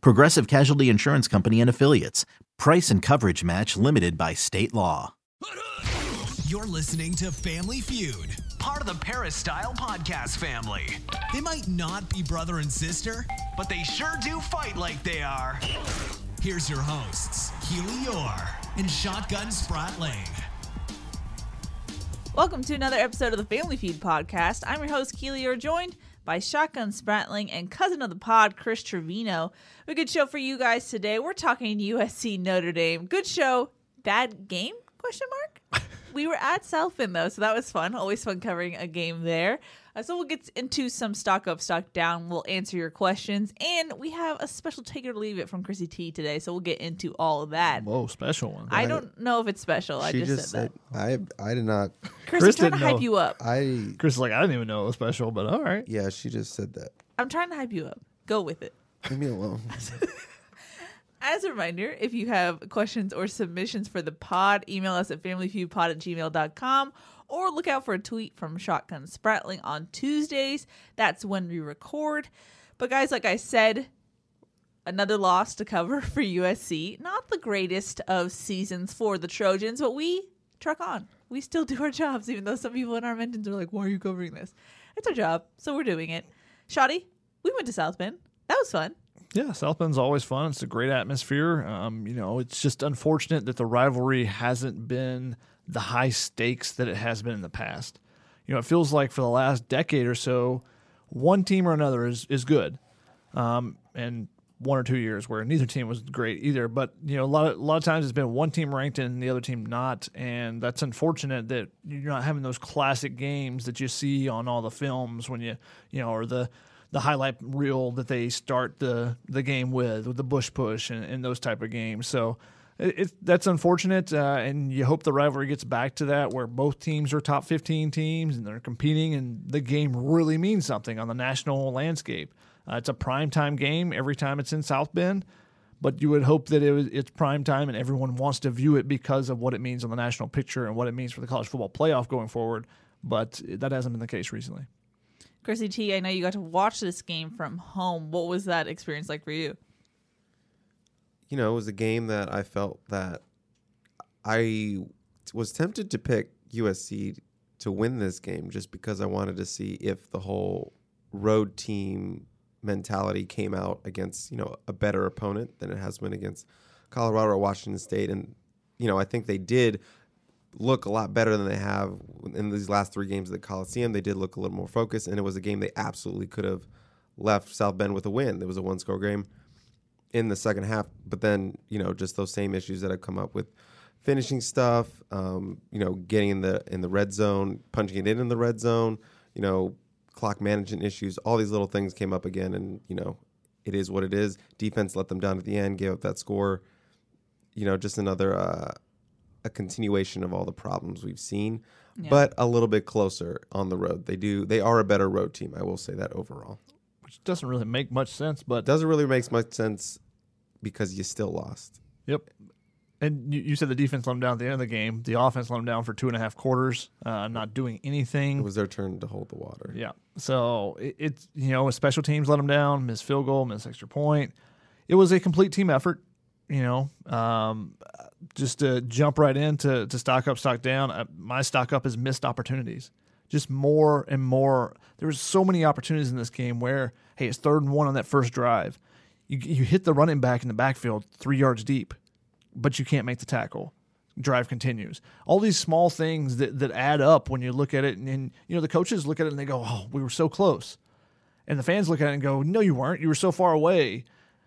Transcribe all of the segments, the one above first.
Progressive Casualty Insurance Company and Affiliates. Price and coverage match limited by state law. You're listening to Family Feud, part of the Paris Style Podcast family. They might not be brother and sister, but they sure do fight like they are. Here's your hosts, Keely Orr and Shotgun Spratling. Welcome to another episode of the Family Feud podcast. I'm your host, Keely. You're joined by Shotgun Spratling and cousin of the pod, Chris Trevino. A good show for you guys today. We're talking USC Notre Dame. Good show. Bad game? Question mark. we were at South Bend though, so that was fun. Always fun covering a game there. Uh, so we'll get into some stock up, stock down. We'll answer your questions, and we have a special take it or leave it from Chrissy T today. So we'll get into all of that. Whoa, special one. I don't know if it's special. I just, just said, said, I I did not. Chris, Chris I'm trying to didn't hype know. you up. I Chris is like, I didn't even know it was special, but all right. yeah, she just said that. I'm trying to hype you up. Go with it. Leave me alone. As a reminder, if you have questions or submissions for the pod, email us at familyfeudpod at gmail.com or look out for a tweet from Shotgun Spratling on Tuesdays. That's when we record. But guys, like I said, another loss to cover for USC. Not the greatest of seasons for the Trojans, but we truck on. We still do our jobs, even though some people in our mentions are like, why are you covering this? It's our job, so we're doing it. Shoddy, we went to South Bend. That was fun. Yeah, South Bend's always fun. It's a great atmosphere. Um, you know, it's just unfortunate that the rivalry hasn't been the high stakes that it has been in the past. You know, it feels like for the last decade or so, one team or another is is good, um, and one or two years where neither team was great either. But you know, a lot of a lot of times it's been one team ranked and the other team not, and that's unfortunate that you're not having those classic games that you see on all the films when you you know, or the the highlight reel that they start the the game with, with the bush push and, and those type of games. So it, that's unfortunate, uh, and you hope the rivalry gets back to that where both teams are top 15 teams and they're competing, and the game really means something on the national landscape. Uh, it's a prime time game every time it's in South Bend, but you would hope that it was, it's prime time and everyone wants to view it because of what it means on the national picture and what it means for the college football playoff going forward. But that hasn't been the case recently. Chrissy T, I know you got to watch this game from home. What was that experience like for you? You know, it was a game that I felt that I was tempted to pick USC to win this game just because I wanted to see if the whole road team mentality came out against, you know, a better opponent than it has been against Colorado or Washington State. And, you know, I think they did look a lot better than they have in these last three games at the Coliseum. They did look a little more focused, and it was a game they absolutely could have left South Bend with a win. It was a one score game in the second half, but then, you know, just those same issues that have come up with finishing stuff, um, you know, getting in the in the red zone, punching it in in the red zone, you know, clock management issues, all these little things came up again and, you know, it is what it is. Defense let them down at the end, gave up that score. You know, just another uh, a continuation of all the problems we've seen, but a little bit closer on the road. They do they are a better road team. I will say that overall. which doesn't really make much sense, but Doesn't really make much sense because you still lost. yep. And you, you said the defense let them down at the end of the game. The offense let them down for two and a half quarters, uh, not doing anything. It was their turn to hold the water. Yeah. So it, it's you know special teams let them down, miss field goal, miss extra point. It was a complete team effort. You know, um, just to jump right into to stock up, stock down. Uh, my stock up is missed opportunities. Just more and more. There was so many opportunities in this game where hey, it's third and one on that first drive. You you hit the running back in the backfield three yards deep, but you can't make the tackle drive continues. All these small things that, that add up when you look at it, and, and you know the coaches look at it and they go, "Oh, we were so close," and the fans look at it and go, "No, you weren't. You were so far away."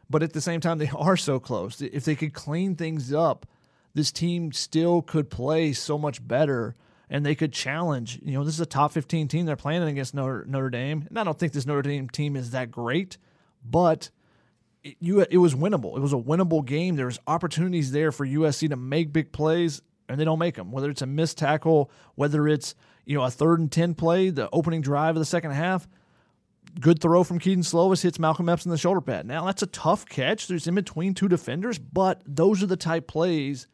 But at the same time, they are so close. If they could clean things up, this team still could play so much better, and they could challenge. You know, this is a top fifteen team they're playing against Notre, Notre Dame, and I don't think this Notre Dame team is that great, but it, you it was winnable. It was a winnable game. There's opportunities there for USC to make big plays, and they don't make them. Whether it's a missed tackle, whether it's you know a third and ten play, the opening drive of the second half, good throw from Kedon Slovis hits Malcolm Epps in the shoulder pad. Now that's a tough catch. There's in between two defenders, but those are the type plays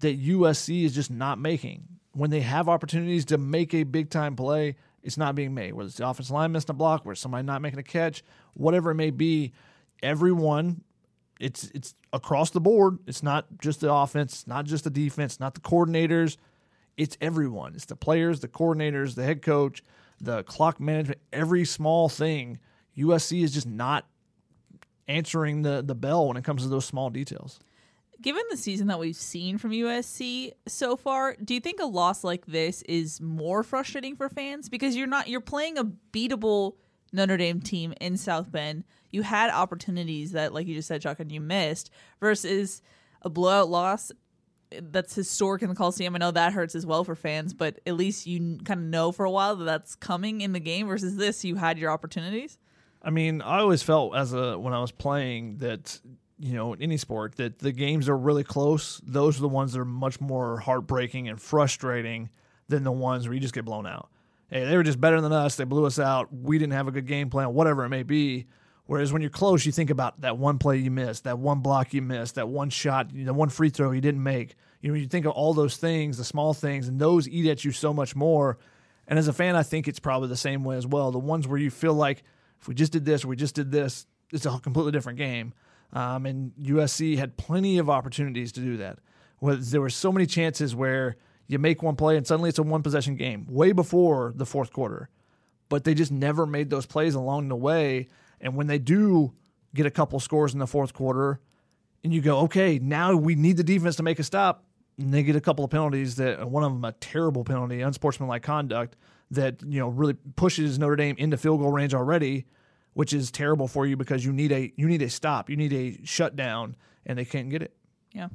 that USC is just not making. When they have opportunities to make a big time play, it's not being made. Whether it's the offensive line missing a block, where somebody not making a catch, whatever it may be, everyone it's it's across the board. It's not just the offense, not just the defense, not the coordinators. It's everyone. It's the players, the coordinators, the head coach, the clock management, every small thing. USC is just not answering the the bell when it comes to those small details. Given the season that we've seen from USC so far, do you think a loss like this is more frustrating for fans because you're not you're playing a beatable Notre Dame team in South Bend. You had opportunities that, like you just said, Chuck, and you missed, versus a blowout loss that's historic in the Coliseum. I know that hurts as well for fans, but at least you kind of know for a while that that's coming in the game. Versus this, you had your opportunities. I mean, I always felt as a when I was playing that you know in any sport that the games are really close. Those are the ones that are much more heartbreaking and frustrating than the ones where you just get blown out hey, they were just better than us. They blew us out. We didn't have a good game plan, whatever it may be. Whereas when you're close, you think about that one play you missed, that one block you missed, that one shot, the one free throw you didn't make. You know, you think of all those things, the small things, and those eat at you so much more. And as a fan, I think it's probably the same way as well. The ones where you feel like if we just did this we just did this, it's a completely different game. Um, and USC had plenty of opportunities to do that. There were so many chances where you make one play and suddenly it's a one possession game way before the fourth quarter. But they just never made those plays along the way. And when they do get a couple scores in the fourth quarter, and you go, okay, now we need the defense to make a stop, and they get a couple of penalties that one of them a terrible penalty, unsportsmanlike conduct that you know really pushes Notre Dame into field goal range already, which is terrible for you because you need a you need a stop, you need a shutdown, and they can't get it. Yeah,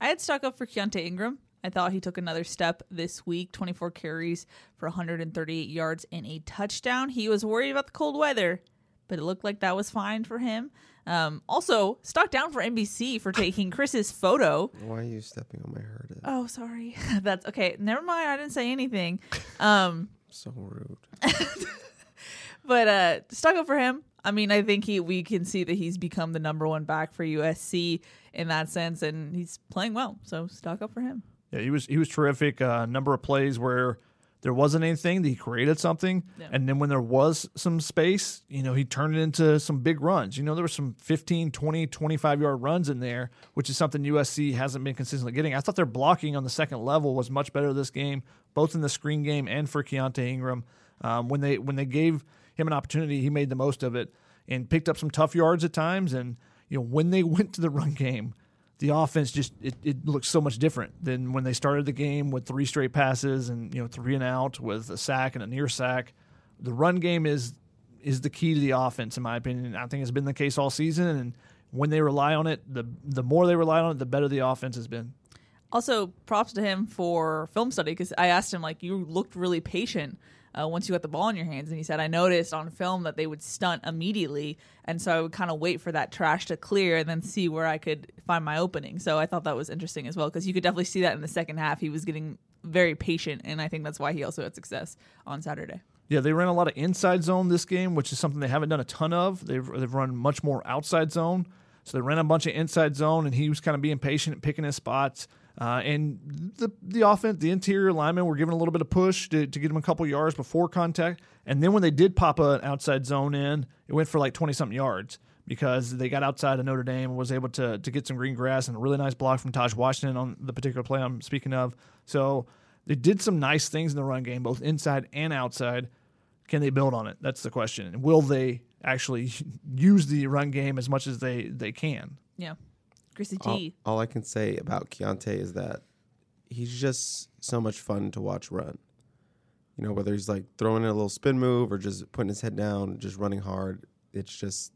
I had stuck up for Keaontay Ingram. I thought he took another step this week 24 carries for 138 yards and a touchdown. He was worried about the cold weather, but it looked like that was fine for him. Um, also, stock down for NBC for taking Chris's photo. Why are you stepping on my herd? Oh, sorry. That's okay. Never mind. I didn't say anything. Um, so rude. but uh, stuck up for him. I mean, I think he we can see that he's become the number one back for USC in that sense, and he's playing well. So stock up for him. Yeah, he was he was terrific. A uh, number of plays where there wasn't anything, he created something, yeah. and then when there was some space, you know, he turned it into some big runs. You know, there were some 15, 20, 25 yard runs in there, which is something USC hasn't been consistently getting. I thought their blocking on the second level was much better this game, both in the screen game and for Keaontay Ingram. Um, when they when they gave him an opportunity, he made the most of it and picked up some tough yards at times. And you know, when they went to the run game, the offense just it, it looks so much different than when they started the game with three straight passes and you know three and out with a sack and a near sack. The run game is is the key to the offense in my opinion. I think it's been the case all season and when they rely on it, the the more they rely on it, the better the offense has been. Also, props to him for film study because I asked him like you looked really patient uh, once you got the ball in your hands. And he said, I noticed on film that they would stunt immediately. And so I would kind of wait for that trash to clear and then see where I could find my opening. So I thought that was interesting as well because you could definitely see that in the second half. He was getting very patient. And I think that's why he also had success on Saturday. Yeah, they ran a lot of inside zone this game, which is something they haven't done a ton of. They've, they've run much more outside zone. So they ran a bunch of inside zone, and he was kind of being patient, picking his spots. Uh, and the the offense, the interior linemen were given a little bit of push to, to get them a couple yards before contact. And then when they did pop an outside zone in, it went for like 20 something yards because they got outside of Notre Dame and was able to, to get some green grass and a really nice block from Taj Washington on the particular play I'm speaking of. So they did some nice things in the run game, both inside and outside. Can they build on it? That's the question. And will they actually use the run game as much as they, they can? Yeah. Chrissy T. All, all I can say about Keaontay is that he's just so much fun to watch run. You know, whether he's like throwing in a little spin move or just putting his head down, just running hard. It's just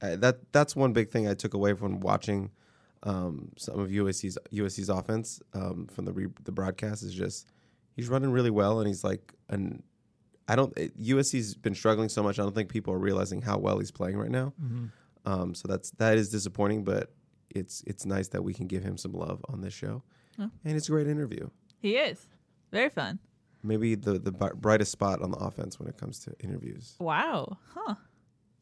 uh, that that's one big thing I took away from watching um, some of USC's USC's offense um, from the re- the broadcast is just he's running really well and he's like an I don't USC's been struggling so much I don't think people are realizing how well he's playing right now. Mm-hmm. Um, so that's that is disappointing, but it's it's nice that we can give him some love on this show, and it's a great interview. He is very fun. Maybe the the bi- brightest spot on the offense when it comes to interviews. Wow. Huh.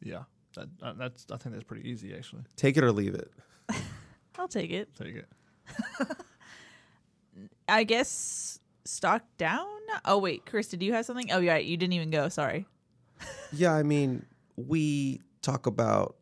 Yeah, that, uh, that's I think that's pretty easy actually. Take it or leave it. I'll take it. Take it. I guess stock down. Oh wait, Chris, did you have something? Oh yeah, you didn't even go. Sorry. Yeah, I mean, we talk about.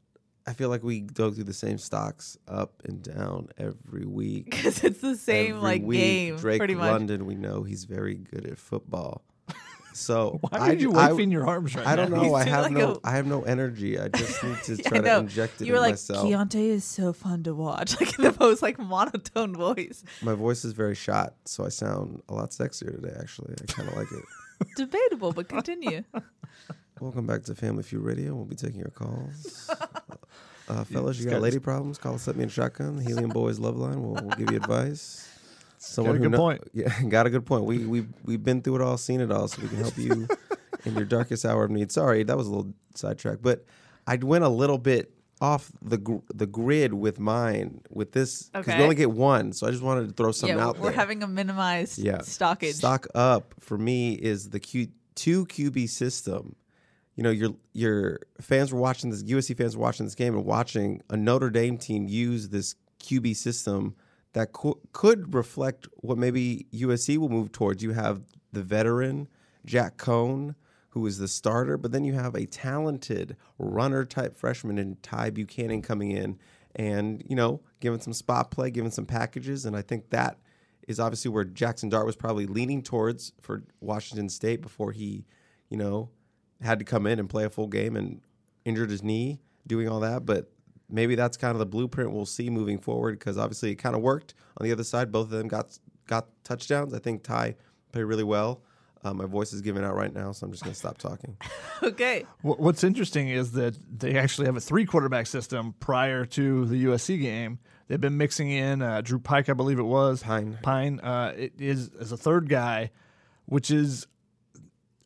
I feel like we go through the same stocks up and down every week. Because it's the same Every like week. game, Drake pretty much. London, we know he's very good at football. So Why I, are you I- waving your arms right I don't now? know. I have sound no. like a- I have no energy. I just need to try I to inject it You were in like myself. Keaontay is so fun to watch, like in the most like monotone voice. My voice is very shot, so I sound a lot sexier today. Actually, I kind of like it. Debatable, but continue. Welcome back to Family Feud Radio. We'll be taking your calls. Uh, fellas, you It's got got- lady problems? Call us up me in shotgun. The Helium Boys Love Line. We'll, we'll give you advice. Someone got a good kno- point. Yeah, got a good point. We we we've been through it all, seen it all, so we can help you in your darkest hour of need. Sorry, that was a little sidetrack, but I went a little bit off the gr- the grid with mine with this because Okay. we only get one. So I just wanted to throw something yeah, out we're there. having a minimized yeah, stockage. Stock up for me is the Q two QB system. You know, your your fans were watching this. USC fans were watching this game and watching a Notre Dame team use this QB system that co- could reflect what maybe USC will move towards. You have the veteran Jack Coan, who is the starter, but then you have a talented runner type freshman in Ty Buchner coming in and, you know, giving some spot play, giving some packages. And I think that is obviously where Jackson Dart was probably leaning towards for Washington State before he, you know, had to come in and play a full game and injured his knee doing all that. But maybe that's kind of the blueprint we'll see moving forward because obviously it kind of worked on the other side. Both of them got got touchdowns. I think Ty played really well. Uh, my voice is giving out right now, so I'm just going to stop talking. okay. What's interesting is that they actually have a three quarterback system prior to the USC game. They've been mixing in uh, Drew Pike, I believe it was Pyne. Pyne uh, it is as a third guy, which is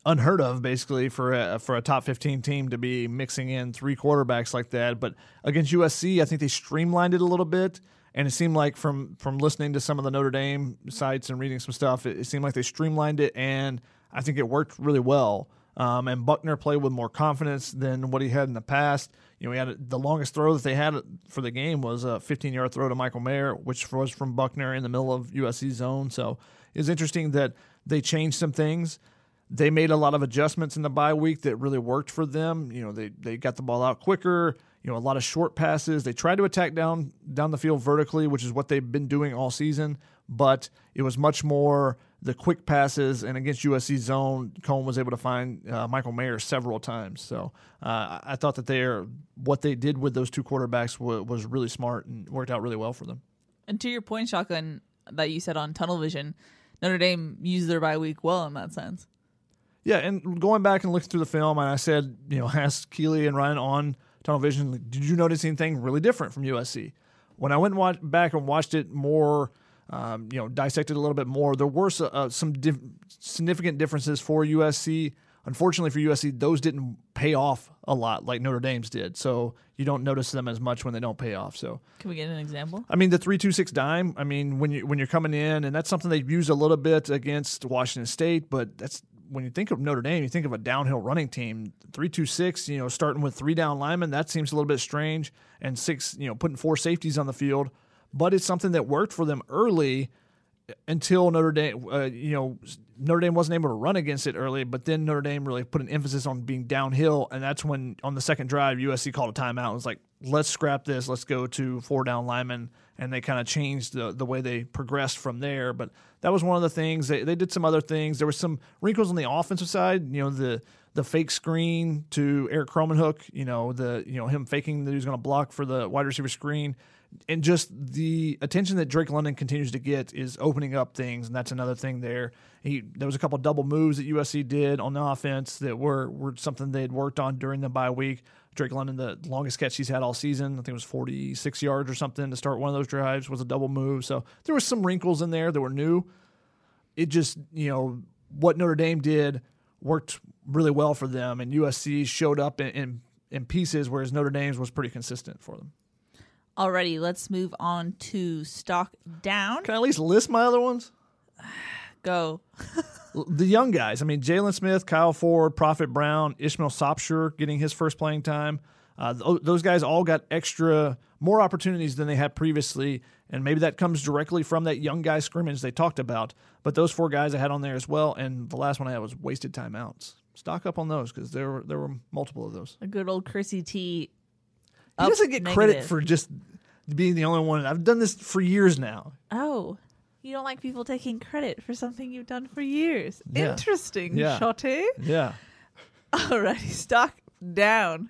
unheard of basically for a for a top 15 team to be mixing in three quarterbacks like that. But against USC I think they streamlined it a little bit and it seemed like from from listening to some of the Notre Dame sites and reading some stuff it, it seemed like they streamlined it and I think it worked really well. Um, and Buchner played with more confidence than what he had in the past. You know he had a, the longest throw that they had for the game was a 15 yard throw to Michael Mayer which was from Buchner in the middle of USC zone. So it's interesting that they changed some things they made a lot of adjustments in the bye week that really worked for them. You know, they they got the ball out quicker. You know, a lot of short passes. They tried to attack down down the field vertically, which is what they've been doing all season. But it was much more the quick passes. And against USC zone, Coan was able to find uh, Michael Mayer several times. So uh, I thought that they're what they did with those two quarterbacks was really smart and worked out really well for them. And to your point, shotgun that you said on tunnel vision, Notre Dame used their bye week well in that sense. Yeah, and going back and looking through the film, and I said, you know, asked Keely and Ryan on Tunnel Vision, like, did you notice anything really different from USC? When I went and watch, back and watched it more, um, you know, dissected a little bit more, there were uh, some diff- significant differences for USC. Unfortunately for USC, those didn't pay off a lot like Notre Dame's did. So you don't notice them as much when they don't pay off. So Can we get an example? I mean, the three two six dime. I mean, when you when you're coming in, and that's something they've used a little bit against Washington State, but that's when you think of Notre Dame, you think of a downhill running team. Three two six, you know, starting with three down linemen, that seems a little bit strange, and six, you know, putting four safeties on the field, but it's something that worked for them early until Notre Dame, uh, you know, Notre Dame wasn't able to run against it early, but then Notre Dame really put an emphasis on being downhill, and that's when on the second drive USC called a timeout. It was like, let's scrap this, let's go to four down linemen, and they kind of changed the the way they progressed from there. But that was one of the things they they did some other things. There was some wrinkles on the offensive side, you know, the the fake screen to Erik Krommenhoek, you know, the you know him faking that he was going to block for the wide receiver screen and just the attention that Drake London continues to get is opening up things, and that's another thing there. He there was a couple double moves that USC did on the offense that were were something they had worked on during the bye week. Drake London, the longest catch he's had all season, I think it was 46 yards or something to start one of those drives, was a double move. So there were some wrinkles in there that were new. It just, you know, what Notre Dame did worked really well for them, and USC showed up and, and in pieces, whereas Notre Dame's was pretty consistent for them. Alrighty, let's move on to stock down. Can I at least list my other ones? Go. the young guys. I mean, Jalen Smith, Kyle Ford, Prophet Brown, Ishmael Sopsher getting his first playing time. Uh, th- those guys all got extra, more opportunities than they had previously, and maybe that comes directly from that young guy scrimmage they talked about. But those four guys I had on there as well, and the last one I had was wasted timeouts. Stock up on those because there were there were multiple of those. A good old Chrissy T. He doesn't get credit for just being the only one. I've done this for years now. Oh, you don't like people taking credit for something you've done for years. Yeah. Interesting, Yeah. Shotty. Yeah. Alrighty, stock down.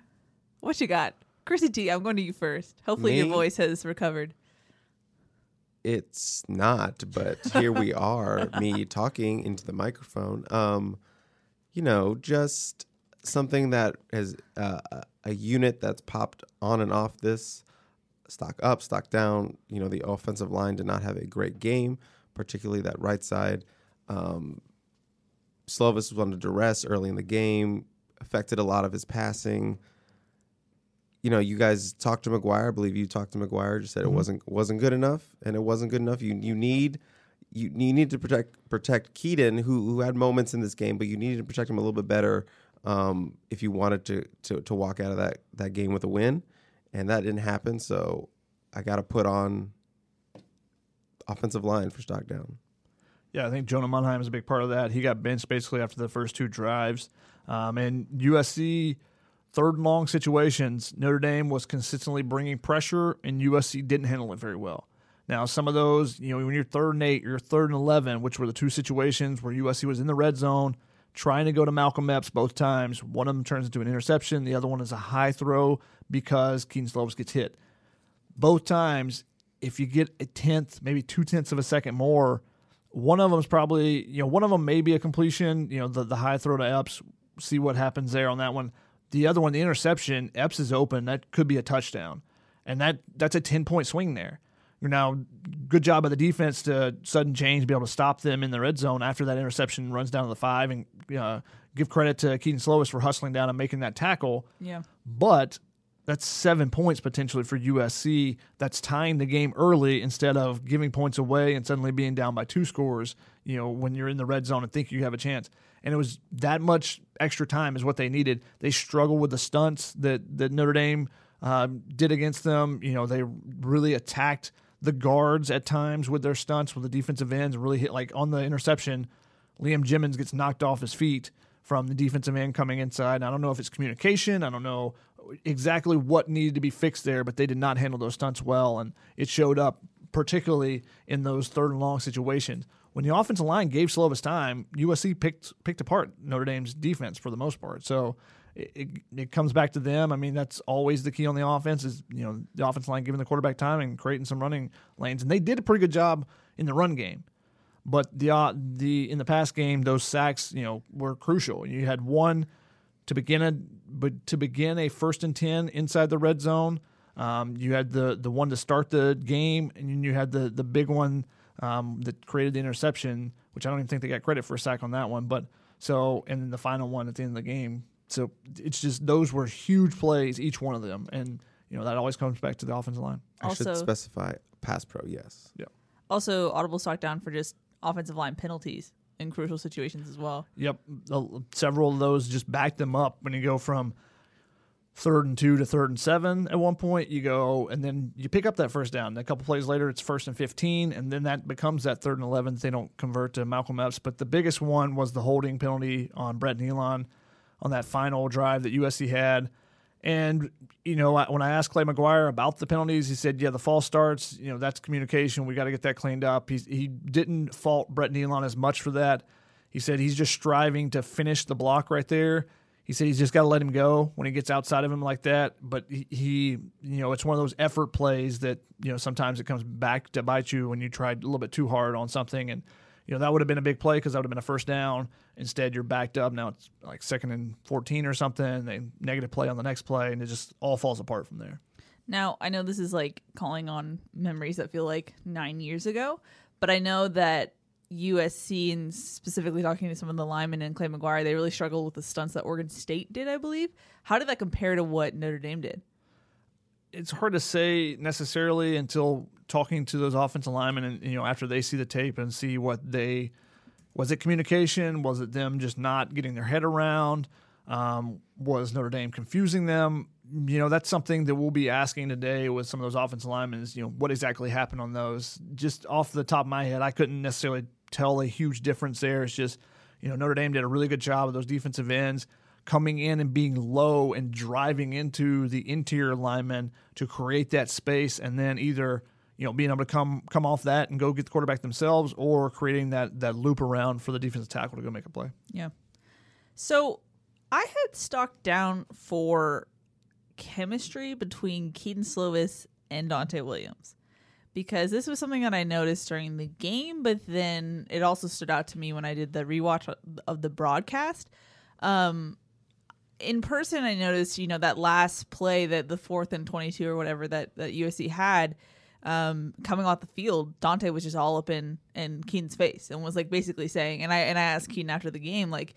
What you got? Chrissy T, I'm going to you first. Hopefully your voice has recovered. It's not, but here we are, me talking into the microphone. Um, you know, just something that is uh, a unit that's popped on and off this stock up, stock down. You know, the offensive line did not have a great game, particularly that right side. Um, Slovis was under duress early in the game, affected a lot of his passing. You know, you guys talked to McGuire. I believe you talked to McGuire. Just said it wasn't wasn't good enough, and it wasn't good enough. You you need you, you need to protect protect Kedon, who who had moments in this game, but you needed to protect him a little bit better um, if you wanted to, to to walk out of that that game with a win, and that didn't happen. So I got to put on offensive line for stock down. Yeah, I think Jonah Monheim is a big part of that. He got benched basically after the first two drives. Um, and USC, third and long situations, Notre Dame was consistently bringing pressure, and USC didn't handle it very well. Now, some of those, you know, when you're third and eight, you're third and 11, which were the two situations where USC was in the red zone trying to go to Malcolm Epps both times. One of them turns into an interception, the other one is a high throw because Kedon Slovis gets hit. Both times, if you get a tenth, maybe two tenths of a second more, one of them is probably, you know, one of them may be a completion, you know, the, the high throw to Epps, see what happens there on that one. The other one, the interception, Epps is open. That could be a touchdown. And that that's a 10 point swing there. Now, good job by the defense to sudden change, be able to stop them in the red zone after that interception runs down to the five, and uh, give credit to Kedon Slovis for hustling down and making that tackle. Yeah. But that's seven points potentially for USC. That's tying the game early instead of giving points away and suddenly being down by two scores, you know, when you're in the red zone and think you have a chance. And it was that much extra time is what they needed. They struggled with the stunts that, that Notre Dame um, did against them. You know, they really attacked the guards at times with their stunts with the defensive ends really hit like on the interception. Liam Jimmons gets knocked off his feet from the defensive end coming inside. And I don't know if it's communication. I don't know exactly what needed to be fixed there, but they did not handle those stunts well, and it showed up particularly in those third and long situations. When the offensive line gave Slovis time, USC picked picked apart Notre Dame's defense for the most part. So it, it, it comes back to them. I mean, that's always the key on the offense is you know the offense line giving the quarterback time and creating some running lanes, and they did a pretty good job in the run game. But the uh, the in the past game, those sacks you know were crucial. You had one to begin a but to begin a first and ten inside the red zone. Um, you had the the one to start the game, and you had the the big one um, that created the interception, which I don't even think they got credit for a sack on that one. But so and then the final one at the end of the game. So it's just those were huge plays, each one of them, and you know that always comes back to the offensive line. I should specify pass pro. Yes. Yeah. Also, audible stock down for just offensive line penalties in crucial situations as well. Yep, Uh, several of those just back them up when you go from third and two to third and seven. At one point, you go and then you pick up that first down. A couple plays later, it's first and fifteen, and then that becomes that third and eleven. They don't convert to Malcolm Epps, but the biggest one was the holding penalty on Brett Neilon on that final drive that USC had. And you know, when I asked Clay McGuire about the penalties, he said, "Yeah, the false starts. You know, that's communication. We got to get that cleaned up." He he didn't fault Brett Neilon as much for that. He said he's just striving to finish the block right there. He said he's just got to let him go when he gets outside of him like that. But he, he, you know, it's one of those effort plays that you know sometimes it comes back to bite you when you tried a little bit too hard on something and you know that would have been a big play because that would have been a first down. Instead, you're backed up. Now it's like second and 14 or something. They negative play on the next play, and it just all falls apart from there. Now, I know this is like calling on memories that feel like nine years ago, but I know that USC and specifically talking to some of the linemen and Clay McGuire, they really struggled with the stunts that Oregon State did, I believe. How did that compare to what Notre Dame did? It's hard to say necessarily until talking to those offensive linemen and you know after they see the tape and see what they was it communication? Was it them just not getting their head around? Um, was Notre Dame confusing them? You know that's something that we'll be asking today with some of those offensive linemen is you know what exactly happened on those? Just off the top of my head I couldn't necessarily tell a huge difference there. It's just you know Notre Dame did a really good job of those defensive ends coming in and being low and driving into the interior linemen to create that space and then either you know, being able to come come off that and go get the quarterback themselves, or creating that that loop around for the defensive tackle to go make a play. Yeah. So I had stock down for chemistry between Kedon Slovis and Donte Williams because this was something that I noticed during the game, but then it also stood out to me when I did the rewatch of the broadcast. Um, in person, I noticed, you know, that last play that the fourth and 22 or whatever that, that USC had, um, coming off the field, Donte was just all up in in Kedon's face and was like basically saying, and I and I asked Kedon after the game, like,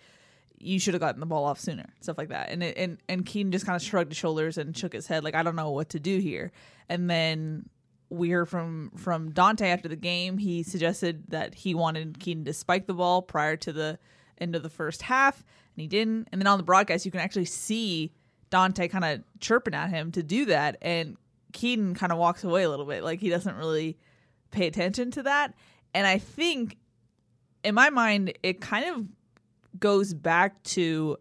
you should have gotten the ball off sooner, stuff like that. And it, and and Kedon just kind of shrugged his shoulders and shook his head, like, I don't know what to do here. And then we heard from from Donte after the game. He suggested that he wanted Kedon to spike the ball prior to the end of the first half, and he didn't. And then on the broadcast, you can actually see Donte kind of chirping at him to do that, and Kedon kind of walks away a little bit. Like he doesn't really pay attention to that. And I think in my mind, it kind of goes back to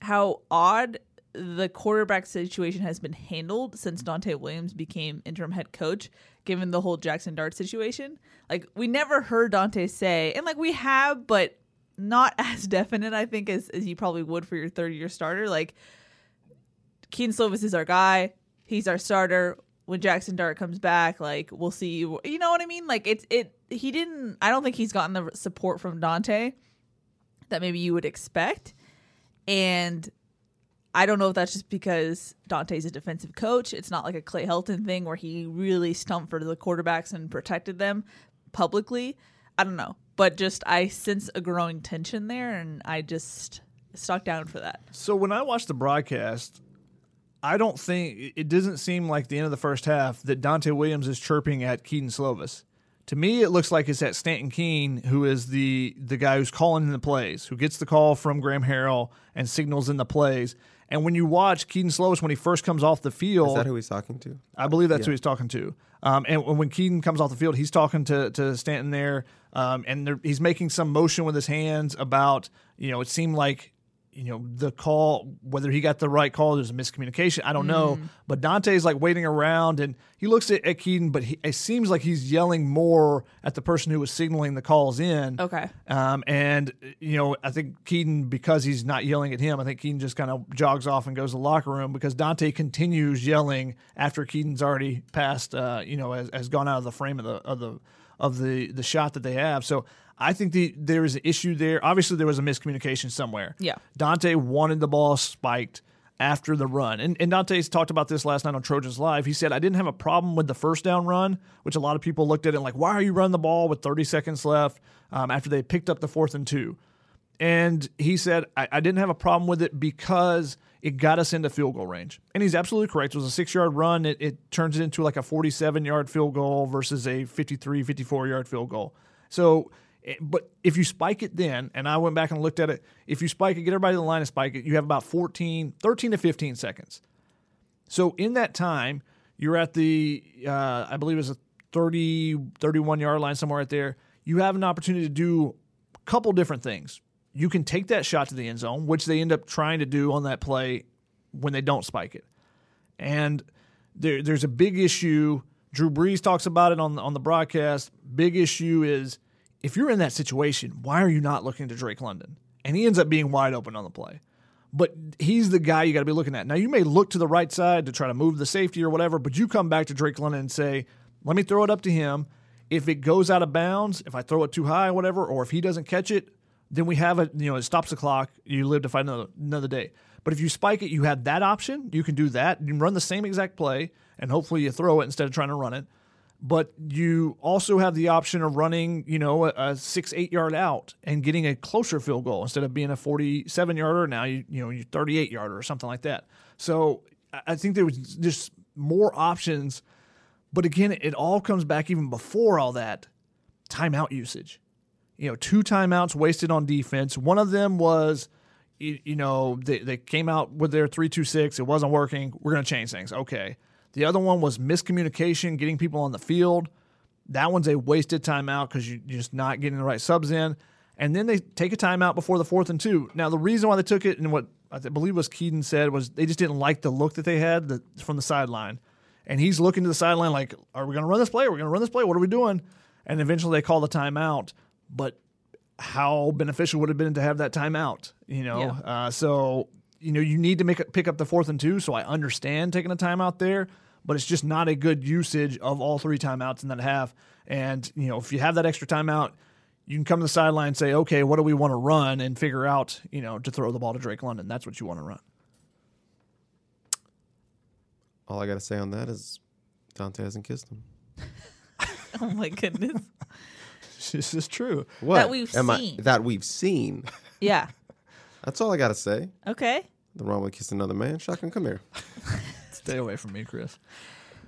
how odd the quarterback situation has been handled since Donte Williams became interim head coach, given the whole Jackson Dart situation. Like we never heard Donte say, and like we have, but not as definite, I think, as, as you probably would for your third year starter. Like Kedon Slovis is our guy he's our starter. When Jackson Dart comes back, like we'll see you. You know what I mean? Like it's it. He didn't. I don't think he's gotten the support from Donte that maybe you would expect, and I don't know if that's just because Donte's a defensive coach. It's not like a Clay Helton thing where he really stumped for the quarterbacks and protected them publicly. I don't know, but just I sense a growing tension there, and I just stuck down for that. So when I watched the broadcast, I don't think it doesn't seem like the end of the first half that Donte Williams is chirping at Kedon Slovis. To me, it looks like it's at Stanton Keene, who is the the guy who's calling in the plays, who gets the call from Graham Harrell and signals in the plays. And when you watch Kedon Slovis when he first comes off the field, is that who he's talking to? I believe that's yeah. who he's talking to. Um, and when Kedon comes off the field, he's talking to to Stanton there, um, and he's making some motion with his hands about you know it seemed like you know the call whether he got the right call there's a miscommunication i don't mm. know but donte's like waiting around and he looks at, at kedon but he, it seems like he's yelling more at the person who was signaling the calls in. Okay. Um, and you know i think kedon because he's not yelling at him i think kedon just kind of jogs off and goes to the locker room because donte continues yelling after kedon's already passed uh, you know has, has gone out of the frame of the of the of the the shot that they have. So I think the, there is an issue there. Obviously, there was a miscommunication somewhere. Yeah. Donte wanted the ball spiked after the run. And, and Donte's talked about this last night on Trojans Live. He said, I didn't have a problem with the first down run, which a lot of people looked at it like, why are you running the ball with 30 seconds left um, after they picked up the fourth and two? And he said, I, I didn't have a problem with it because it got us into field goal range. And he's absolutely correct. It was a six yard run. It, it turns it into like a 47 yard field goal versus a 53, 54 yard field goal. So but if you spike it then, and I went back and looked at it, if you spike it, get everybody to the line and spike it, you have about 14, 13 to 15 seconds. So in that time, you're at the, uh, I believe it's a 30, 31 yard line somewhere right there. You have an opportunity to do a couple different things. You can take that shot to the end zone, which they end up trying to do on that play when they don't spike it. And there, there's a big issue. Drew Brees talks about it on on the broadcast. Big issue is if you're in that situation, why are you not looking to Drake London? And he ends up being wide open on the play. But he's the guy you got to be looking at. Now, you may look to the right side to try to move the safety or whatever, but you come back to Drake London and say, let me throw it up to him. If it goes out of bounds, if I throw it too high or whatever, or if he doesn't catch it, then we have it, you know, it stops the clock. You live to fight another, another day. But if you spike it, you have that option. You can do that. You can run the same exact play, and hopefully you throw it instead of trying to run it. But you also have the option of running, you know, a, a six, eight yard out and getting a closer field goal instead of being a 47 yarder. Now you, you know, you 38 yarder or something like that. So I- think there was just more options. But again, it all comes back even before all that timeout usage. You know, two timeouts wasted on defense. One of them was, you, you know, they, they came out with their 326. It wasn't working. We're going to change things. Okay. The other one was miscommunication, getting people on the field. That one's a wasted timeout because you're just not getting the right subs in. And then they take a timeout before the fourth and two. Now, the reason why they took it and what I believe was Kedon said was they just didn't like the look that they had the, from the sideline. And he's looking to the sideline like, are we going to run this play? Are we going to run this play? What are we doing? And eventually they call the timeout. But how beneficial would it have been to have that timeout? You know, Yeah. uh, so you know you need to make it, pick up the fourth and two. So I understand taking a timeout there, but it's just not a good usage of all three timeouts in that half. And you know, if you have that extra timeout, you can come to the sideline and say, okay, what do we want to run, and figure out you know to throw the ball to Drake London. That's what you want to run. All I got to say on that is Donte hasn't kissed him. Oh my goodness. This is true. What that we've Am I- seen. that we've seen. Yeah. That's all I got to say. Okay. The wrong with kissing another man. Shotgun, come here. Stay away from me, Chris.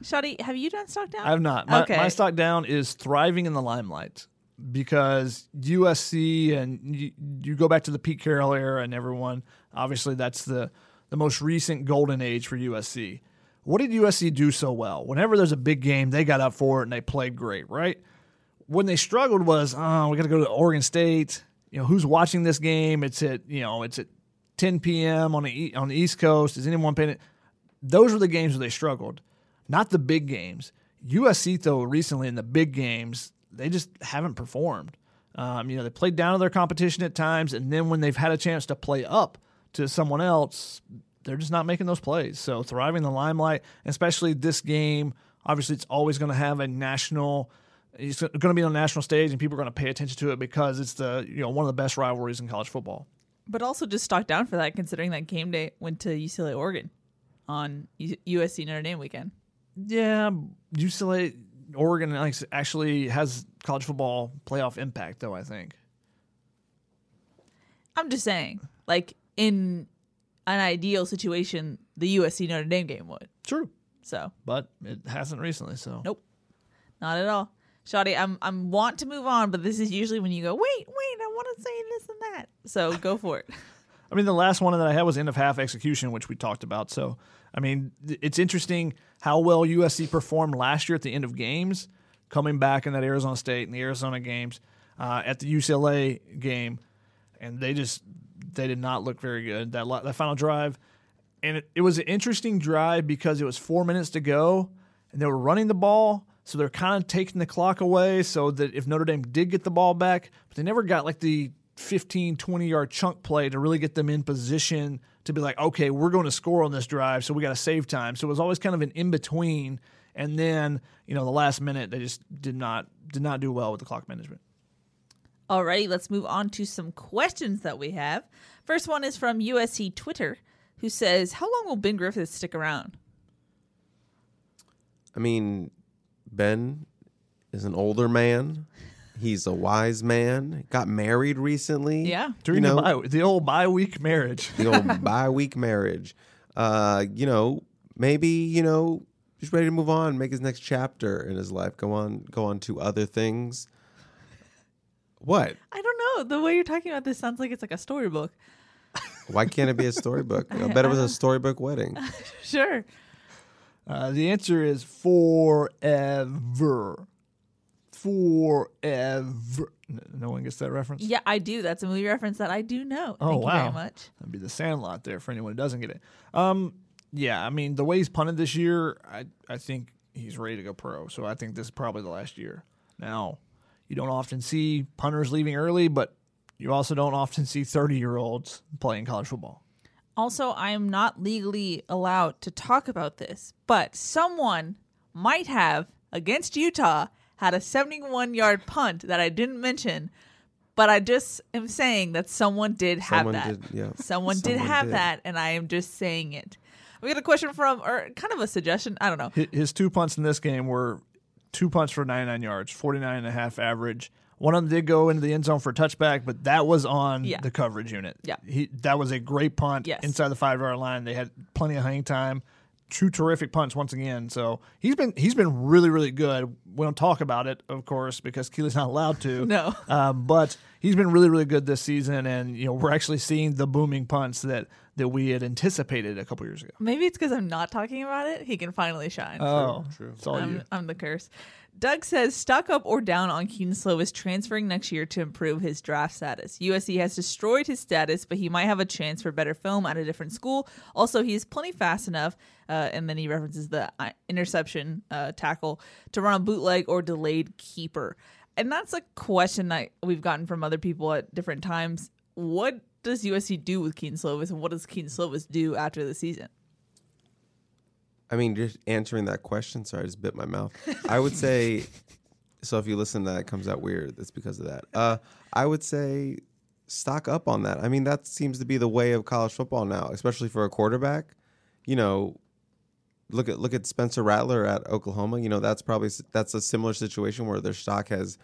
Shoddy, have you done stock down? I have not. My, okay. my stock down is thriving in the limelight because USC and you, you go back to the Pete Carroll era and everyone. Obviously, that's the the most recent golden age for USC. What did USC do so well? Whenever there's a big game, they got up for it and they played great, right? When they struggled was, oh, we got to go to Oregon State. You know, who's watching this game? It's at you know, it's at 10 p.m. on the on the East Coast. Is anyone paying it? Those were the games where they struggled, not the big games. USC though recently in the big games they just haven't performed. Um, you know they played down to their competition at times, and then when they've had a chance to play up to someone else, they're just not making those plays. So thriving in the limelight, especially this game. Obviously, it's always going to have a national. It's going to be on a national stage, and people are going to pay attention to it because it's the you know one of the best rivalries in college football. But also just stock down for that, considering that game day went to UCLA Oregon on U- USC Notre Dame weekend. Yeah, UCLA, Oregon actually has college football playoff impact, though. I think. I'm just saying, like in an ideal situation, the USC Notre Dame game would. True, So but it hasn't recently. So nope, not at all. Shoddy, I'm I'm want to move on, but this is usually when you go, wait, wait, I want to say this and that. So go for it. I mean, the last one that I had was end of half execution, which we talked about. So, I mean, it's interesting how well USC performed last year at the end of games, coming back in that Arizona State and the Arizona games, uh, at the UCLA game, and they just they did not look very good that that final drive, and it, it was an interesting drive because it was four minutes to go, and they were running the ball. So they're kind of taking the clock away so that if Notre Dame did get the ball back, but they never got like the 15, 20 yard chunk play to really get them in position to be like, okay, we're going to score on this drive, so we got to save time. So it was always kind of an in between. And then, you know, the last minute they just did not did not do well with the clock management. Alrighty, let's move on to some questions that we have. First one is from USC Twitter, who says, "How long will Ben Griffith stick around?" I mean, Ben is an older man. He's a wise man. Got married recently. Yeah. During you know, the, bye, the old bi week marriage. the old bi-week marriage. Uh, you know, maybe you know, he's ready to move on, make his next chapter in his life. Go on, go on to other things. What? I don't know. The way you're talking about this sounds like it's like a storybook. Why can't it be a storybook? I bet it was a storybook wedding. Sure. Uh, the answer is forever. Forever. No one gets that reference? Yeah, I do. That's a movie reference that I do know. Oh, Thank you wow. very much. That'd be the Sandlot there for anyone who doesn't get it. Um, yeah, I mean the way he's punted this year, I I think he's ready to go pro. So I think this is probably the last year. Now, you don't often see punters leaving early, but you also don't often see thirty year olds playing college football. Also, I am not legally allowed to talk about this, but someone might have against Utah had a 71 yard punt that I didn't mention, but I just am saying that someone did have Someone that. did, yeah. Someone, did have did. that, and I am just saying it. We got a question from, or kind of a suggestion. I don't know. His two punts in this game were two punts for 99 yards, 49 and a half average. One of them did go into the end zone for a touchback, but that was on Yeah. the coverage unit. Yeah. He, that was a great punt Yes. inside the five yard line. They had plenty of hang time. Two terrific punts once again. So he's been he's been really really good. We don't talk about it, of course, because Keely's not allowed to. No. Um, but he's been really, really good this season, and you know we're actually seeing the booming punts that that we had anticipated a couple years ago. Maybe it's because I'm not talking about it. He can finally shine. Oh, true. It's all you. I'm, I'm the curse. Doug says stock up or down on Kedon Slovis transferring next year to improve his draft status. USC has destroyed his status, but he might have a chance for better film at a different school. Also, he is plenty fast enough, uh, and then he references the uh, interception uh, tackle to run a bootleg or delayed keeper. And that's a question that we've gotten from other people at different times. What does USC do with Kedon Slovis, and what does Kedon Slovis do after the season? I mean, just answering that question. Sorry, I just bit my mouth. I would say, so if you listen to that, it comes out weird. That's because of that. Uh, I would say stock up on that. I mean, that seems to be the way of college football now, especially for a quarterback. You know, look at look at Spencer Rattler at Oklahoma. You know, that's probably that's a similar situation where their stock has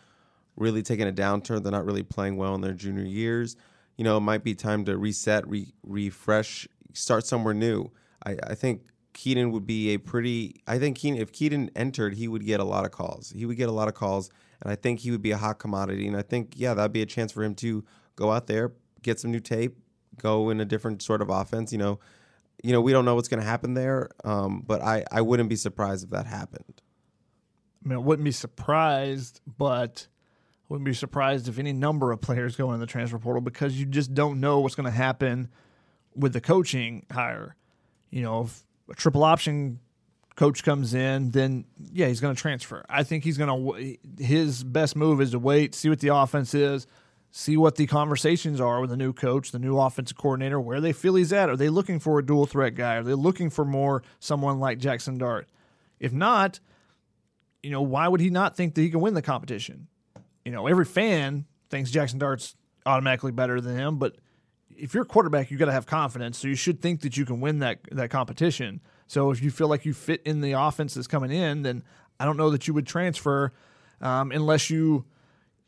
really taken a downturn. They're not really playing well in their junior years. You know, it might be time to reset, re- refresh, start somewhere new. I, I think Kedon would be a pretty. I think Kedon, if Kedon entered, he would get a lot of calls. He would get a lot of calls, and I think he would be a hot commodity. And I think, yeah, that'd be a chance for him to go out there, get some new tape, go in a different sort of offense. You know, you know, we don't know what's going to happen there, um, but I, I wouldn't be surprised if that happened. I mean, I wouldn't be surprised, but I wouldn't be surprised if any number of players go in the transfer portal because you just don't know what's going to happen with the coaching hire. You know, if a triple option coach comes in, then yeah, he's going to transfer. I think he's going to. His best move is to wait, see what the offense is, see what the conversations are with the new coach, the new offensive coordinator, where they feel he's at. Are they looking for a dual threat guy? Are they looking for more someone like Jackson Dart? If not, you know, why would he not think that he can win the competition? You know, every fan thinks Jackson Dart's automatically better than him, but if you're a quarterback, you got to have confidence. So you should think that you can win that that competition. So if you feel like you fit in the offense that's coming in, then I don't know that you would transfer um, unless you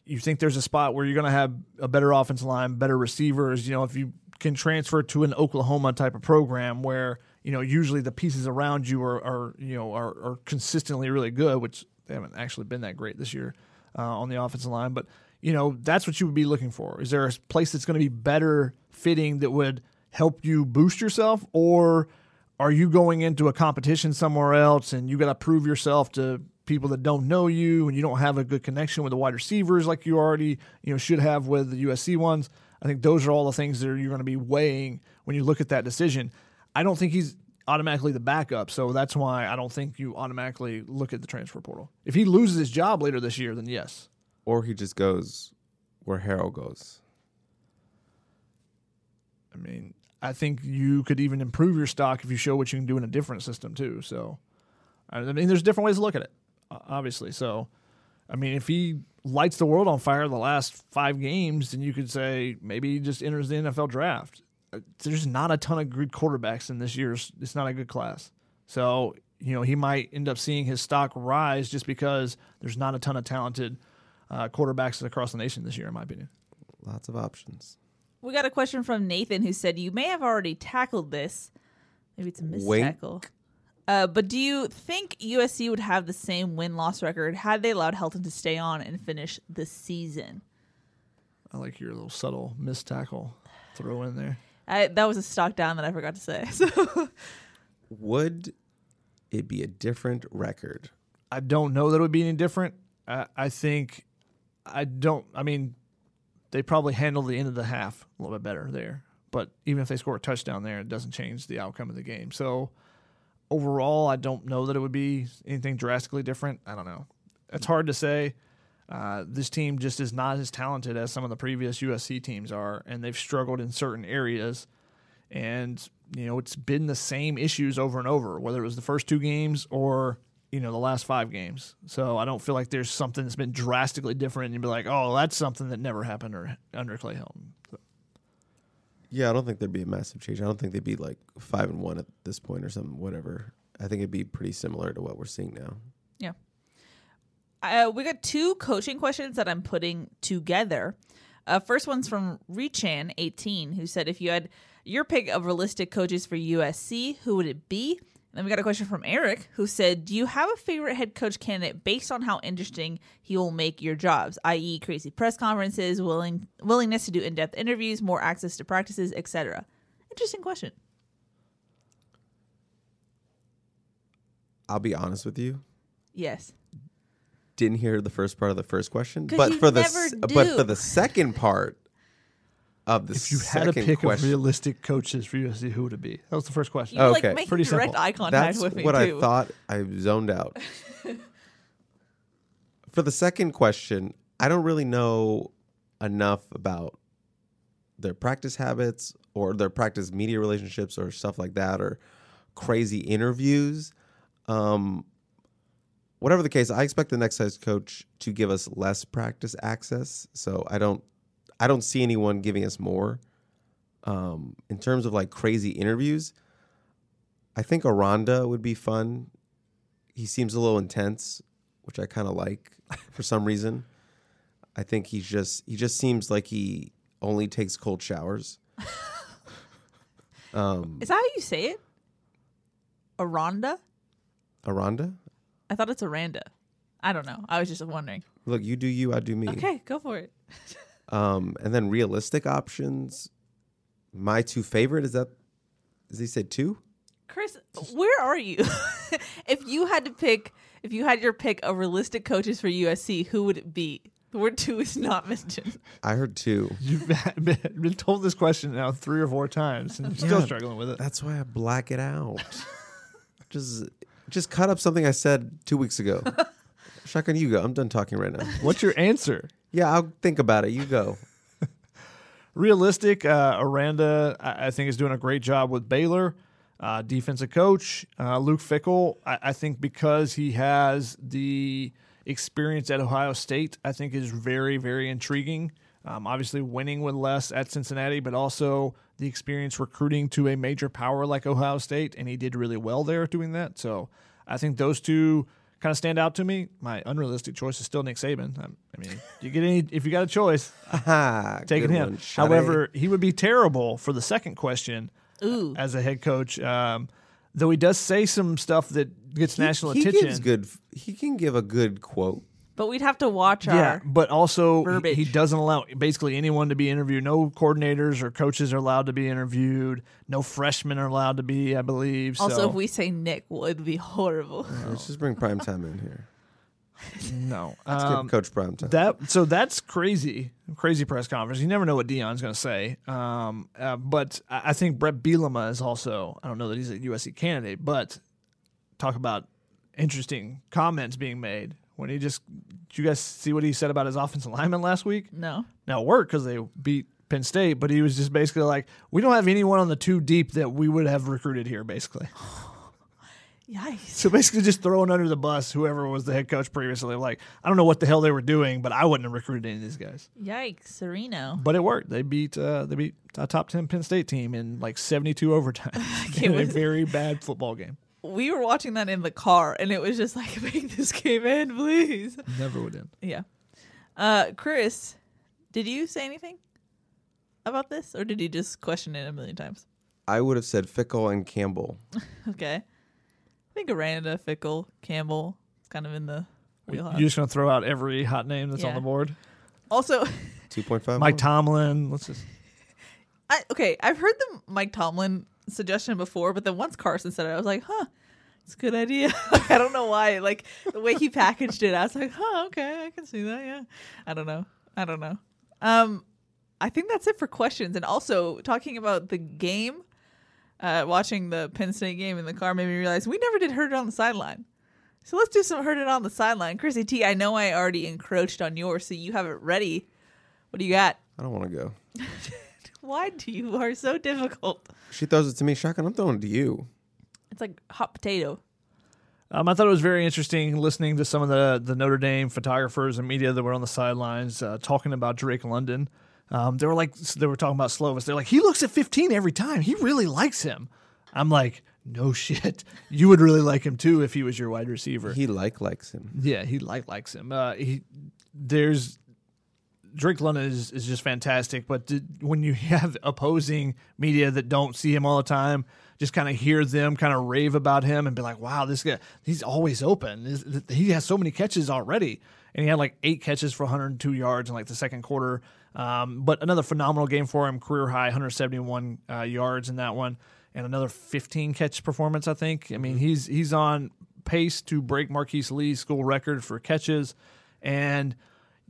you think there's a spot where you're going to have a better offensive line, better receivers. You know, if you can transfer to an Oklahoma type of program where you know usually the pieces around you are, are you know are, are consistently really good, which they haven't actually been that great this year uh, on the offensive line, but you know that's what you would be looking for. Is there a place that's going to be better fitting that would help you boost yourself, or are you going into a competition somewhere else and you got to prove yourself to people that don't know you and you don't have a good connection with the wide receivers like you already you know should have with the USC ones? I think those are all the things that you're going to be weighing when you look at that decision. I don't think he's automatically the backup, so that's why I don't think you automatically look at the transfer portal. If he loses his job later this year, then yes. Or he just goes where Harrell goes. I mean, I think you could even improve your stock if you show what you can do in a different system too. So, I mean, there's different ways to look at it, obviously. So, I mean, if he lights the world on fire the last five games, then you could say maybe he just enters the NFL draft. Uh, There's not a ton of good quarterbacks in this year's. It's not a good class. So, you know, he might end up seeing his stock rise just because there's not a ton of talented uh, quarterbacks across the nation this year, in my opinion. Lots of options. We got a question from Nathan who said, You may have already tackled this. Maybe it's a missed Wink. tackle. Uh, but do you think USC would have the same win loss record had they allowed Helton to stay on and finish the season? I like your little subtle missed tackle throw in there. I, that was a stock down that I forgot to say. So Would it be a different record? I don't know that it would be any different. I, I think I don't. I mean, they probably handled the end of the half a little bit better there. But even if they score a touchdown there, it doesn't change the outcome of the game. So overall, I don't know that it would be anything drastically different. I don't know. It's hard to say. Uh, this team just is not as talented as some of the previous USC teams are, and they've struggled in certain areas. And you know, it's been the same issues over and over, whether it was the first two games or you know the last five games. So I don't feel like there's something that's been drastically different. And you'd be like, oh, that's something that never happened under, under Clay Helton. So, Yeah, I don't think there'd be a massive change. I don't think they'd be like five and one at this point or something. Whatever. I think it'd be pretty similar to what we're seeing now. Yeah. Uh, we got two coaching questions that I'm putting together. Uh, first one's from Rechan, 18, who said, If you had your pick of realistic coaches for USC, who would it be? Then we got a question from Eric, who said, Do you have a favorite head coach candidate based on how interesting he will make your jobs, i.e., crazy press conferences, willing willingness to do in depth interviews, more access to practices, etc.? Interesting question. I'll be honest with you. Yes. Didn't hear the first part of the first question, 'Cause but you for the never s- but do. for the second part of the If you had second a pick question, of realistic coaches for USC, who would it be? That was the first question. You Okay. like making Pretty direct simple. eye contact that's with me what too. I thought. I zoned out. for the second question, I don't really know enough about their practice habits or their practice media relationships or stuff like that or crazy interviews. Um, whatever the case, I expect the next size coach to give us less practice access. So I don't, I don't see anyone giving us more. Um, in terms of like crazy interviews, I think Aranda would be fun. He seems a little intense, which I kind of like for some reason. I think he's just he just seems like he only takes cold showers. um, Is that how you say it? Aranda? Aranda, I thought it's Aranda. I don't know. I was just wondering. look, you do you, I do me. Okay, go for it. Um, and then realistic options. My two favorite is that. Does he say two? Chris, where are you? if you had to pick, if you had your pick of realistic coaches for USC, who would it be? The word two is not mentioned. I heard two. You've been, been told this question now three or four times, and you're still struggling with it. That's why I black it out. just just cut up something I said two weeks ago. Shotgun, you go. I'm done talking right now. What's your answer? Yeah, I'll think about it. You go. realistic. Uh, Aranda, I, I think, is doing a great job with Baylor. Uh, defensive coach uh, Luke Fickell, I, I think because he has the experience at Ohio State, I think is very, very intriguing. Um, obviously, winning with less at Cincinnati, but also the experience recruiting to a major power like Ohio State, and he did really well there doing that. So I think those two kind of stand out to me. My unrealistic choice is still Nick Saban. I, I mean, you get any if you got a choice, taking him. one. Shade. However, he would be terrible for the second question Ooh. as a head coach. Um, though he does say some stuff that gets he, national he attention. gives good. He can give a good quote. But we'd have to watch yeah, our. but also he, verbiage. he doesn't allow basically anyone to be interviewed. No coordinators or coaches are allowed to be interviewed. No freshmen are allowed to be, I believe. Also, so, if we say Nick, well, it'd be horrible. Let's just bring prime time in here. no, Let's Um, give Coach prime time. that so that's crazy, crazy press conference. You never know what Deion's going to say. Um, uh, but I I think Brett Bielema is also. I don't know that he's a USC candidate, but talk about interesting comments being made when he just. Did you guys see what he said about his offensive lineman last week? No. Now it worked because they beat Penn State, but he was just basically like, "We don't have anyone on the two deep that we would have recruited here." Basically, Yikes. so basically just throwing under the bus whoever was the head coach previously. Like, I don't know what the hell they were doing, but I wouldn't have recruited any of these guys. Yikes, Sereno. But it worked. They beat uh, they beat a top ten Penn State team in like seventy two overtime in a very bad football game. We were watching that in the car, and it was just like, make this game end, please. Never would end. Yeah. Uh, Chris, did you say anything about this, or did you just question it a million times? I would have said Fickell and Campbell. Okay. I think Aranda, Fickell, Campbell, it's kind of in the wheelhouse. You're just gonna throw out every hot name that's on the board. also, Two point five. Mike Tomlin. Let's just I, okay, I've heard the Mike Tomlin suggestion before, but then once Carson said it, I was like, huh, it's a good idea. I don't know why. Like the way he packaged it, I was like, huh, okay, I can see that. Yeah. I don't know. I don't know. Um, I think that's it for questions. And also talking about the game, uh, watching the Penn State game in the car made me realize we never did heard it on the sideline. So let's do some heard it on the sideline. Chrissy T, I know I already encroached on yours, so you have it ready. What do you got? I don't want to go. Why do you are so difficult? She throws it to me. Shotgun. I'm throwing it to you. It's like hot potato. Um, I thought it was very interesting listening to some of the, the Notre Dame photographers and media that were on the sidelines uh, talking about Drake London. Um, they were like, they were talking about Slovis. They're like, he looks at 15 every time. He really likes him. I'm like, No shit. You would really like him too if he was your wide receiver. He like likes him. Yeah, he like likes him. Uh, he there's Drake London is, is just fantastic, but did, when you have opposing media that don't see him all the time, just kind of hear them kind of rave about him and be like, "Wow, this guy, he's always open. This- He has so many catches already." And he had like eight catches for 102 yards in like the second quarter. Um, but another phenomenal game for him, career high 171 uh, yards in that one, and another 15 catch performance. I think. I mean, he's he's on pace to break Marquise Lee's school record for catches, and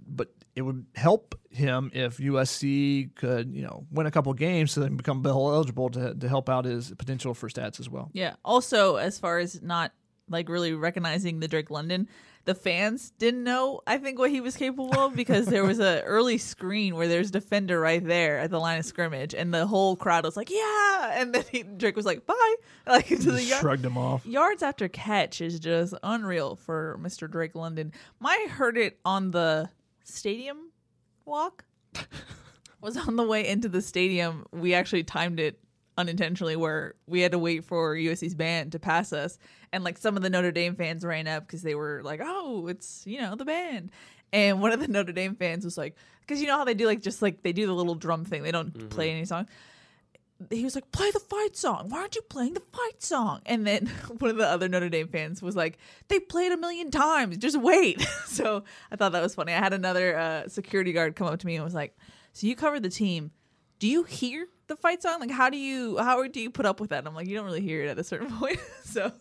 but it would help him if USC could, you know, win a couple games so then become bowl eligible to to help out his potential for stats as well. Yeah. Also, as far as not like really recognizing the Drake London, the fans didn't know I think what he was capable of because there was a early screen where there's defender right there at the line of scrimmage, and the whole crowd was like, "Yeah," and then he, Drake was like, "Bye," like to the yard. shrugged him off. yards after catch is just unreal for Mr. Drake London. My heard it on the stadium walk. was on the way into the stadium. We actually timed it unintentionally where we had to wait for USC's band to pass us and like some of the Notre Dame fans ran up because they were like, "Oh, it's, you know, the band." And one of the Notre Dame fans was like, because you know how they do like just like they do the little drum thing. They don't mm-hmm. play any song he was like, "Play the fight song. Why aren't you playing the fight song?" And then one of the other Notre Dame fans was like, "They played a million times. Just wait." so I thought that was funny. I had another uh, security guard come up to me and was like, "So you cover the team. Do you hear the fight song? Like, how do you how do you put up with that?" And I'm like, "You don't really hear it at a certain point." so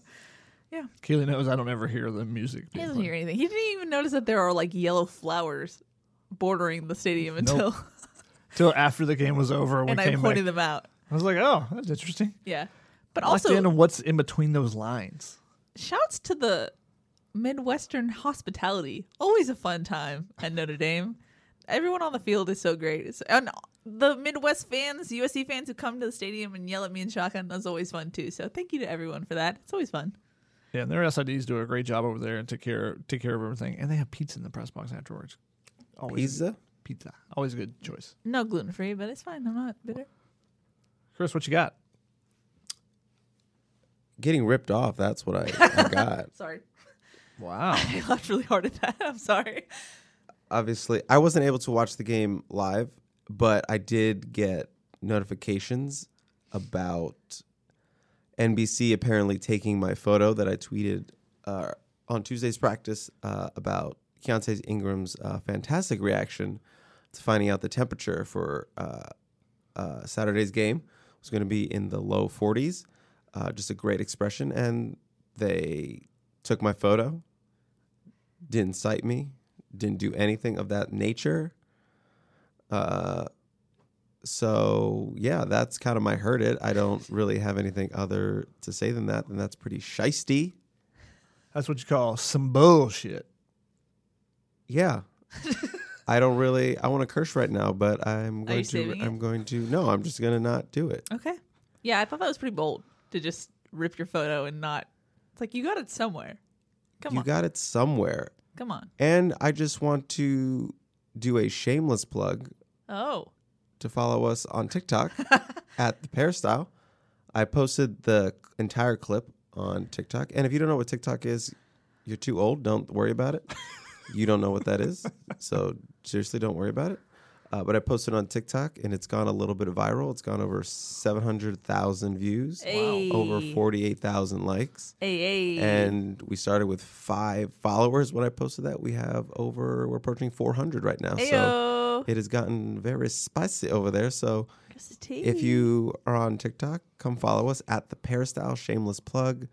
yeah. Keely knows I don't ever hear the music. he doesn't played. hear anything. He didn't even notice that there are like yellow flowers bordering the stadium until Till after the game was over, we and I pointed back. them out. I was like, "Oh, that's interesting." Yeah, but I like also the end of what's in between those lines. shouts to the Midwestern hospitality. Always a fun time at Notre Dame. Everyone on the field is so great. It's, and the Midwest fans, USC fans who come to the stadium and yell at me in shotgun, that's always fun too. So thank you to everyone for that. It's always fun. Yeah, and their SIDs do a great job over there and take care take care of everything. And they have pizza in the press box afterwards. Always Pizza? pizza, always a good choice. No gluten free, but it's fine. I'm not bitter. Chris, what you got? Getting ripped off. That's what I, I got. Sorry. Wow. I laughed really hard at that. I'm sorry. Obviously, I wasn't able to watch the game live, but I did get notifications about NBC apparently taking my photo that I tweeted uh, on Tuesday's practice uh, about Keaontay Ingram's uh, fantastic reaction to finding out the temperature for uh, uh, Saturday's game was going to be in the low 40s. Uh, just a great expression. And they took my photo, didn't cite me, didn't do anything of that nature. Uh, so yeah, that's kind of my heard it. I don't really have anything other to say than that, and that's pretty shisty. That's what you call some bullshit. Yeah. I don't really. I want to curse right now, but I'm going to. I'm going to. No, I'm just gonna not do it. Okay. Yeah, I thought that was pretty bold to just rip your photo and not. It's like you got it somewhere. Come you on. got it somewhere, Come on. and I just want to do a shameless plug Oh. to follow us on TikTok at the Peristyle. I posted the entire clip on TikTok, and if you don't know what TikTok is, you're too old. Don't worry about it. you don't know what that is, so seriously, don't worry about it. Uh, but I posted on TikTok, and it's gone a little bit viral. It's gone over seven hundred thousand views, Hey. over forty-eight thousand likes, Hey, hey. and we started with five followers when I posted that. We have over we're approaching four hundred right now. So it has gotten very spicy over there. So if you are on TikTok, come follow us at the Peristyle Shameless Plug.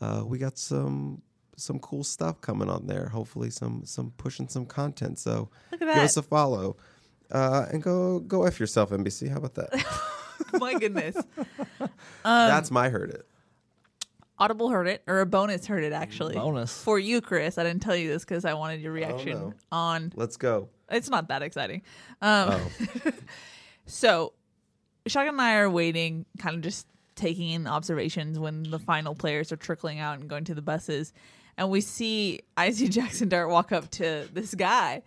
Uh, we got some some cool stuff coming on there. Hopefully, some some pushing some content. So Look at give us a follow. Uh, and go go f yourself, NBC. How about that? My goodness. Um, That's my heard it. Audible heard it, or a bonus heard it actually. Bonus. For you, Chris. I didn't tell you this because I wanted your reaction no. on. Let's go. It's not that exciting. Um, Oh, So, Shotgun and I are waiting, kind of just taking in observations when the final players are trickling out and going to the buses. And we see IC Jackson Dart walk up to this guy.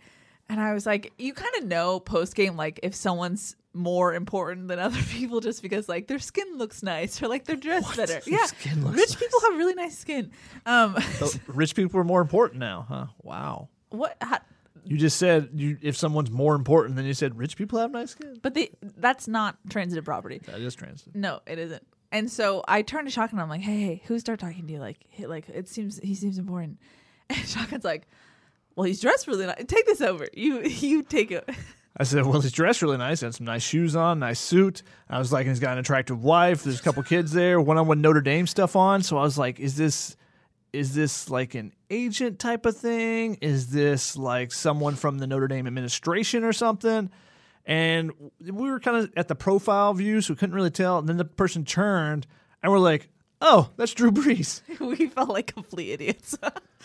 And I was like, you kind of know post game, like if someone's more important than other people just because like their skin looks nice or like they're dressed better. Their Yeah, skin looks rich nice. people have really nice skin. Um, So rich people are more important now, huh? Wow. what? How, You just said you if someone's more important, than you said rich people have nice skin. but they that's not transitive property. That is transitive. No, it isn't. And so I turned to Shotgun. I'm like, hey, hey, who started talking to you? Like, like it seems he seems important. And Shotgun's like, well, he's dressed really nice. Take this over. You you take it. I said, well, he's dressed really nice. Had some nice shoes on, nice suit. I was like, he's got an attractive wife. There's a couple kids there. One on one Notre Dame stuff on. So I was like, is this is this like an agent type of thing? Is this like someone from the Notre Dame administration or something? And we were kind of at the profile view, so we couldn't really tell. And then the person turned, and we're like, oh, that's Drew Brees. we felt like complete idiots.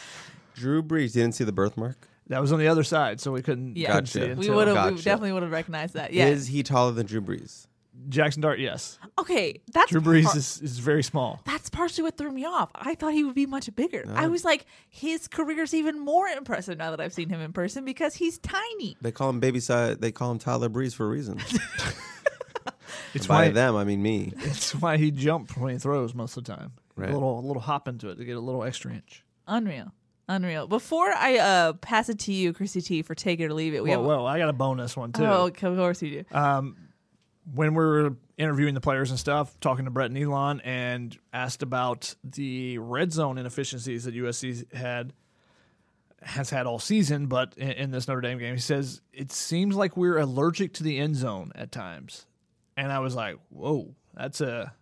Drew Brees. You didn't see the birthmark? That was on the other side, so we couldn't, Yeah. couldn't see Gotcha. it we would have. Gotcha. definitely would have recognized that. Yeah. Is he taller than Drew Brees? Jackson Dart, yes. okay. That's Drew Brees par- is, is very small. That's partially what threw me off. I thought he would be much bigger. I was like, his career's even more impressive now that I've seen him in person because he's tiny. They call him baby size. They call him Tyler Breeze for a reason. It's By why, them, I mean me. it's why he jumps when he throws most of the time. Right. A little, a little hop into it to get a little extra inch. Unreal. Unreal. Before I uh, pass it to you, Chrissy T, for take it or leave it, we Whoa, have. whoa, I got a bonus one too. Oh, of course you do. Um, when we were interviewing the players and stuff, talking to Brett Neilon, and asked about the red zone inefficiencies that USC had has had all season, but in, in this Notre Dame game, he says it seems like we're allergic to the end zone at times, and I was like, "Whoa, that's a."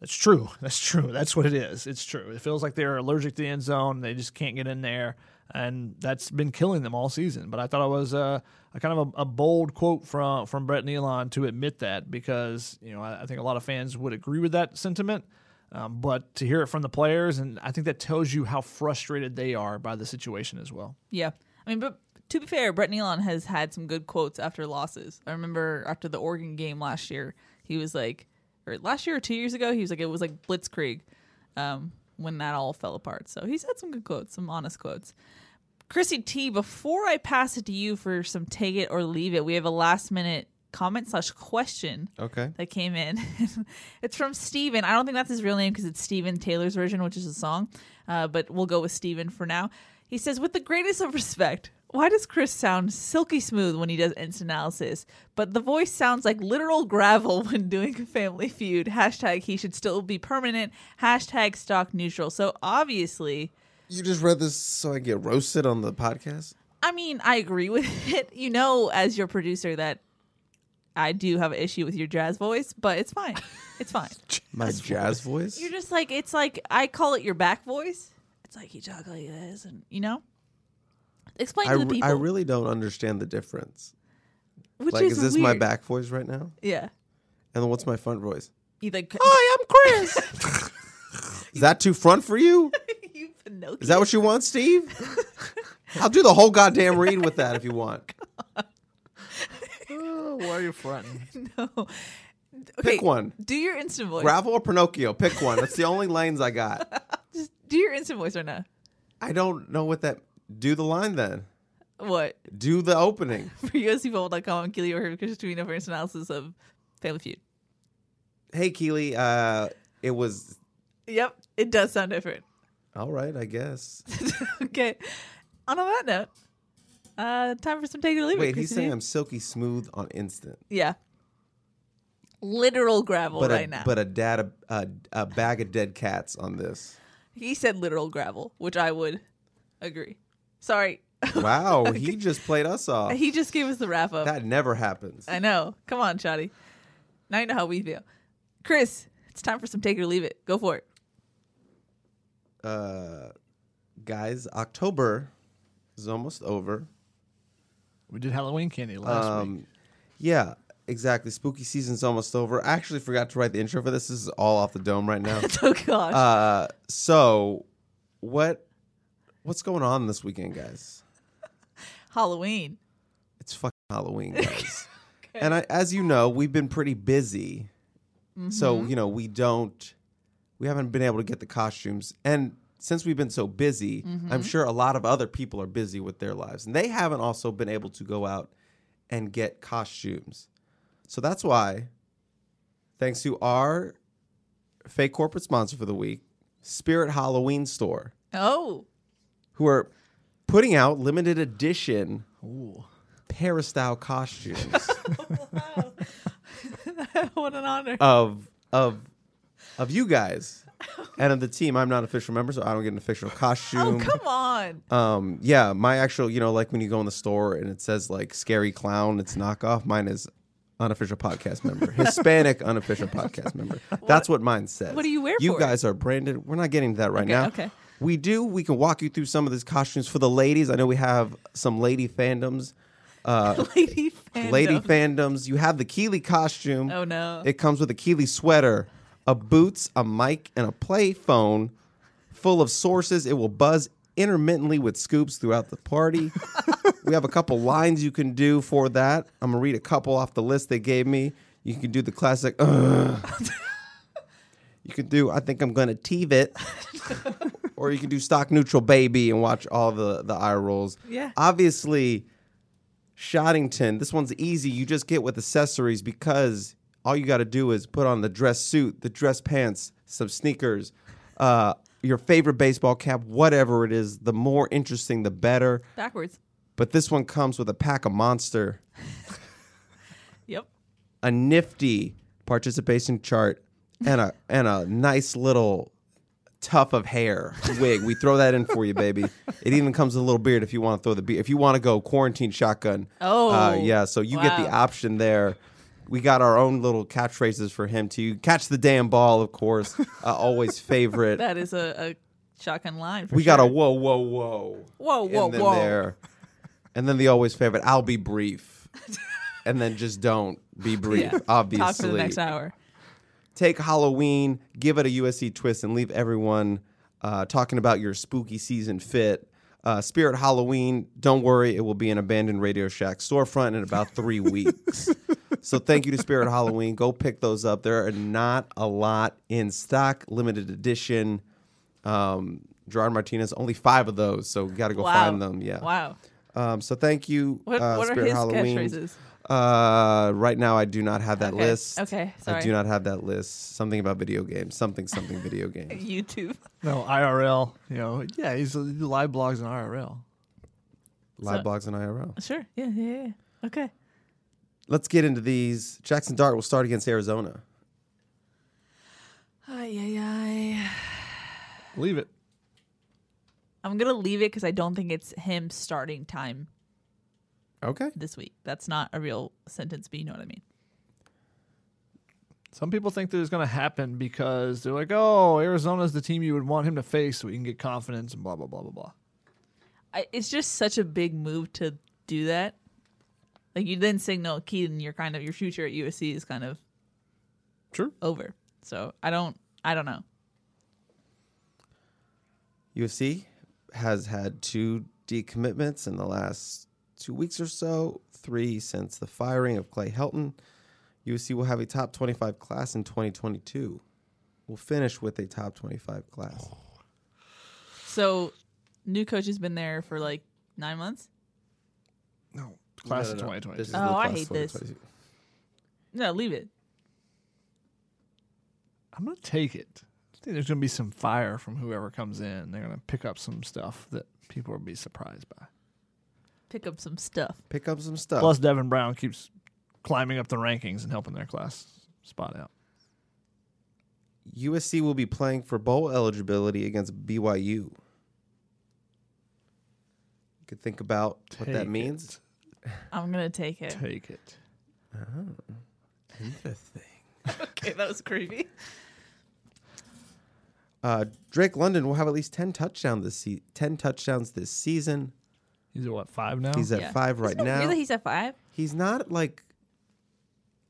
That's true. That's true. That's what it is. It's true. It feels like they're allergic to the end zone. They just can't get in there, and that's been killing them all season. But I thought it was a, a kind of a, a bold quote from from Brett Neilon to admit that because you know I, I think a lot of fans would agree with that sentiment. Um, but to hear it from the players, and I think that tells you how frustrated they are by the situation as well. Yeah. I mean, but to be fair, Brett Neilon has had some good quotes after losses. I remember after the Oregon game last year, he was like, or last year or two years ago, he was like, it was like Blitzkrieg um, when that all fell apart. So he's had some good quotes, some honest quotes. Chrissy T, before I pass it to you for some take it or leave it, we have a last minute comment slash question Okay. that came in. it's from Steven. I don't think that's his real name because it's Steven Taylor's version, which is a song. Uh, but we'll go with Steven for now. He says, with the greatest of respect, why does Chris sound silky smooth when he does instant analysis, but the voice sounds like literal gravel when doing a Family Feud? Hashtag he should still be permanent. Hashtag stock neutral. So obviously, You just read this so I get roasted on the podcast? I mean, I agree with it. You know, as your producer, that I do have an issue with your jazz voice, but it's fine. It's fine. My jazz voice? You're just like it's like I call it your back voice. It's like you talk like this, and you know. Explain I, to the people. I really don't understand the difference. which like, is, is, this my back voice right now? Yeah. And then what's my front voice? You like Hi, I'm Chris. is that too front for you? you Pinocchio. Is that what you want, Steve? I'll do the whole goddamn read with that if you want. Oh, why are you fronting? no. Okay, Pick one. Do your instant voice. Gravel or Pinocchio? Pick one. That's the only lanes I got. Just do your instant voice right now. I don't know what that. Do the line then. What Do the opening. for USCfootball.com? I'm Keely or Chris Trevino for instant analysis of Family Feud. Hey, Keely. Uh, it was Yep, it does sound different. all right, I guess. okay. On that note, uh, time for some take it or leave it. Wait, he's saying I'm silky smooth on instant, Yeah. Literal gravel but right a now. but a dad a, a, a bag of dead cats on this. he said literal gravel, which I would agree. Sorry. Wow, he just played us off. he just gave us the wrap up. That never happens. I know. Come on, Shotty. Now you know how we feel. Chris, it's time for some take it or leave it. Go for it. Uh, guys, October is almost over. We did Halloween candy last week. Um, yeah, exactly. Spooky season's almost over. I actually forgot to write the intro for this. This is all off the dome right now. Oh gosh. uh, so what what's going on this weekend, guys? Halloween. It's fucking Halloween, guys. And I, as you know, we've been pretty busy. So, mm-hmm. you know, we don't we haven't been able to get the costumes. And since we've been so busy, I'm mm-hmm. sure a lot of other people are busy with their lives. And they haven't also been able to go out and get costumes. So that's why, thanks to our fake corporate sponsor for the week, Spirit Halloween Store, Oh, who are putting out limited edition Ooh. Peristyle costumes what an honor. of of of you guys and of the team. I'm not an official member, so I don't get an official costume. oh, costume. come on. Um, yeah, my actual, you know, like when you go in the store and it says like scary clown, it's knockoff. Mine is unofficial podcast member, Hispanic unofficial podcast member. That's what mine says. what do you wear You for it? guys are branded. We're not getting to that right Okay, now. okay. We do. We can walk you through some of these costumes for the ladies. I know we have some lady fandoms. Uh, Lady fandom. lady fandoms. You have the Keeley costume. Oh, no. It comes with a Keeley sweater, a boots, a mic, and a play phone full of sources. It will buzz intermittently with scoops throughout the party. we have a couple lines you can do for that. I'm gonna read a couple off the list they gave me. You can do the classic. You can do. I think I'm gonna teeve it. or you can do stock neutral baby and watch all the the eye rolls. Yeah. Obviously, Shoddington. This one's easy. You just get with accessories because all you got to do is put on the dress suit, the dress pants, some sneakers, uh, your favorite baseball cap, whatever it is. The more interesting, the better. Backwards. But this one comes with a pack of Monster, Yep. a nifty participation chart, and a and a nice little tuft of hair wig. We throw that in for you, baby. It even comes with a little beard if you want to throw the beard. If you want to go quarantine shotgun. Oh, uh, yeah. So you get the option there. We got our own little catchphrases for him to Catch the damn ball, of course. Uh, always favorite. That is a, a shotgun line. For we sure. got a whoa, whoa, whoa. Whoa, whoa, and then whoa. There. And then the always favorite. I'll be brief. and then just don't be brief. Yeah. Obviously. Talk for the next hour. Take Halloween, give it a USC twist, and leave everyone uh, talking about your spooky season fit. Uh, Spirit Halloween, don't worry, it will be an abandoned Radio Shack storefront in about three weeks. So thank you to Spirit Halloween. Go pick those up. There are not a lot in stock, limited edition. Um, Gerard Martinez, only five of those, so got to go Wow. find them. Yeah. Wow. Um, so thank you, What, uh, what are Spirit his Halloween. Catchphrases? Uh, right now, I do not have that Okay. list. Okay, I do not have that list. Something about video games. Something, something video games. YouTube. No, IRL. You know, yeah, he's he live blogs in IRL. Live So- blogs and IRL. Sure. Yeah, yeah, yeah. Okay. Let's get into these. Jackson Dart will start against Arizona. Ay, ay, ay. Leave it. I'm going to leave it because I don't think it's him starting time Okay. this week. That's not a real sentence, but you know what I mean. Some people think that it's going to happen because they're like, oh, Arizona's the team you would want him to face so he can get confidence and blah, blah, blah, blah, blah. I, it's just such a big move to do that. Like you then signal Kedon, your kind of your future at USC is kind of true over. So I don't, I don't know. USC has had two decommitments in the last two weeks or so, three since the firing of Clay Helton. USC will have a top 25 class in 2022. We'll finish with a top 25 class. So new coach has been there for like nine months. No. Class No, of no, no. 2022. This is Oh, I hate this. 2022. No, leave it. I'm going to take it. I think there's going to be some fire from whoever comes in. They're going to pick up some stuff that people will be surprised by. Pick up some stuff. Pick up some stuff. Plus, Devin Brown keeps climbing up the rankings and helping their class spot out. USC will be playing for bowl eligibility against BYU. You could think about what that Take means. I'm gonna take it. Take it. Oh, interesting. okay, that was creepy. Uh, Drake London will have at least ten touchdowns this se- ten touchdowns this season. He's at what, five now? He's at Yeah. five right now. Really, he's at five. He's not like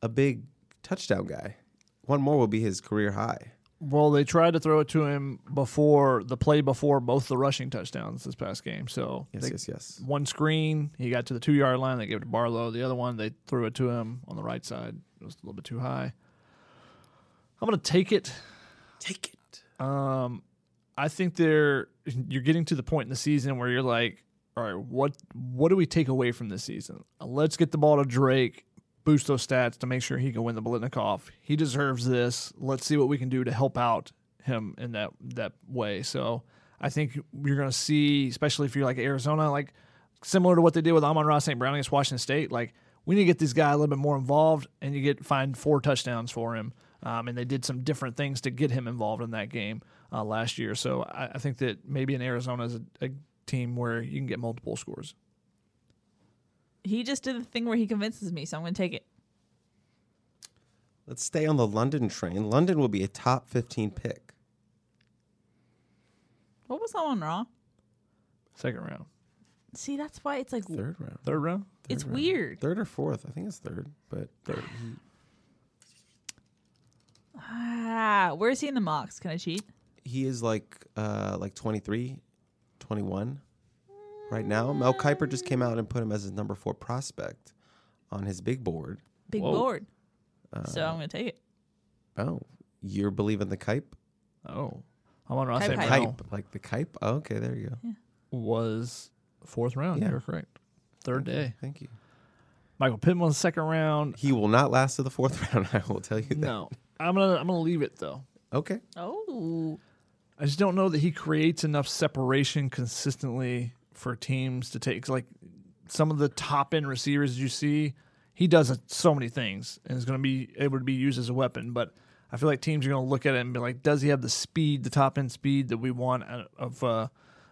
a big touchdown guy. One more will be his career high. Well, they tried to throw it to him before the play before both the rushing touchdowns this past game. So Yes, they- yes, yes. one screen, he got to the two yard line. They gave it to Barlow. The other one, they threw it to him on the right side. It was a little bit too high. I'm gonna take it. Take it. Um, I think they're you're getting to the point in the season where you're like, all right, what what do we take away from this season? Let's get the ball to Drake. boost those stats to make sure he can win the Biletnikoff. He deserves this. Let's see what we can do to help out him in that that way. So I think you're going to see, especially if you're like Arizona, like similar to what they did with Amon-Ra St. Brown against Washington State. Like we need to get this guy a little bit more involved, and you get find four touchdowns for him. Um, and they did some different things to get him involved in that game uh, last year. So I, I think that maybe in Arizona is a, a team where you can get multiple scores. He just did the thing where he convinces me, so I'm going to take it. Let's stay on the London train. London will be a top 15 pick. What was that one wrong? Second round, See, that's why it's like Third round. third round. it's round. weird. Third or fourth. I think it's third, but third. Ah, where is he in the mocks? Can I cheat? He is like uh like 23, 21 right now. Mel Kiper just came out and put him as his number 4 prospect on his big board. Big Whoa. board. so uh, I'm going to take it. Oh, you're believing the Kipe? Oh, Amon-Ra Hype, St. hype. Brown Kipe, like the Kipe? Oh, okay, there you go. was fourth round. Yeah. You're correct. Third day. Thank you. Michael Pittman was second round. He will not last to the fourth round. I will tell you that. No, I'm gonna I'm gonna leave it though. Okay. Oh. I just don't know that he creates enough separation consistently for teams to take. Like some of the top end receivers you see, he does so many things and is going to be able to be used as a weapon. But I feel like teams are going to look at it and be like, does he have the speed, the top end speed that we want of uh,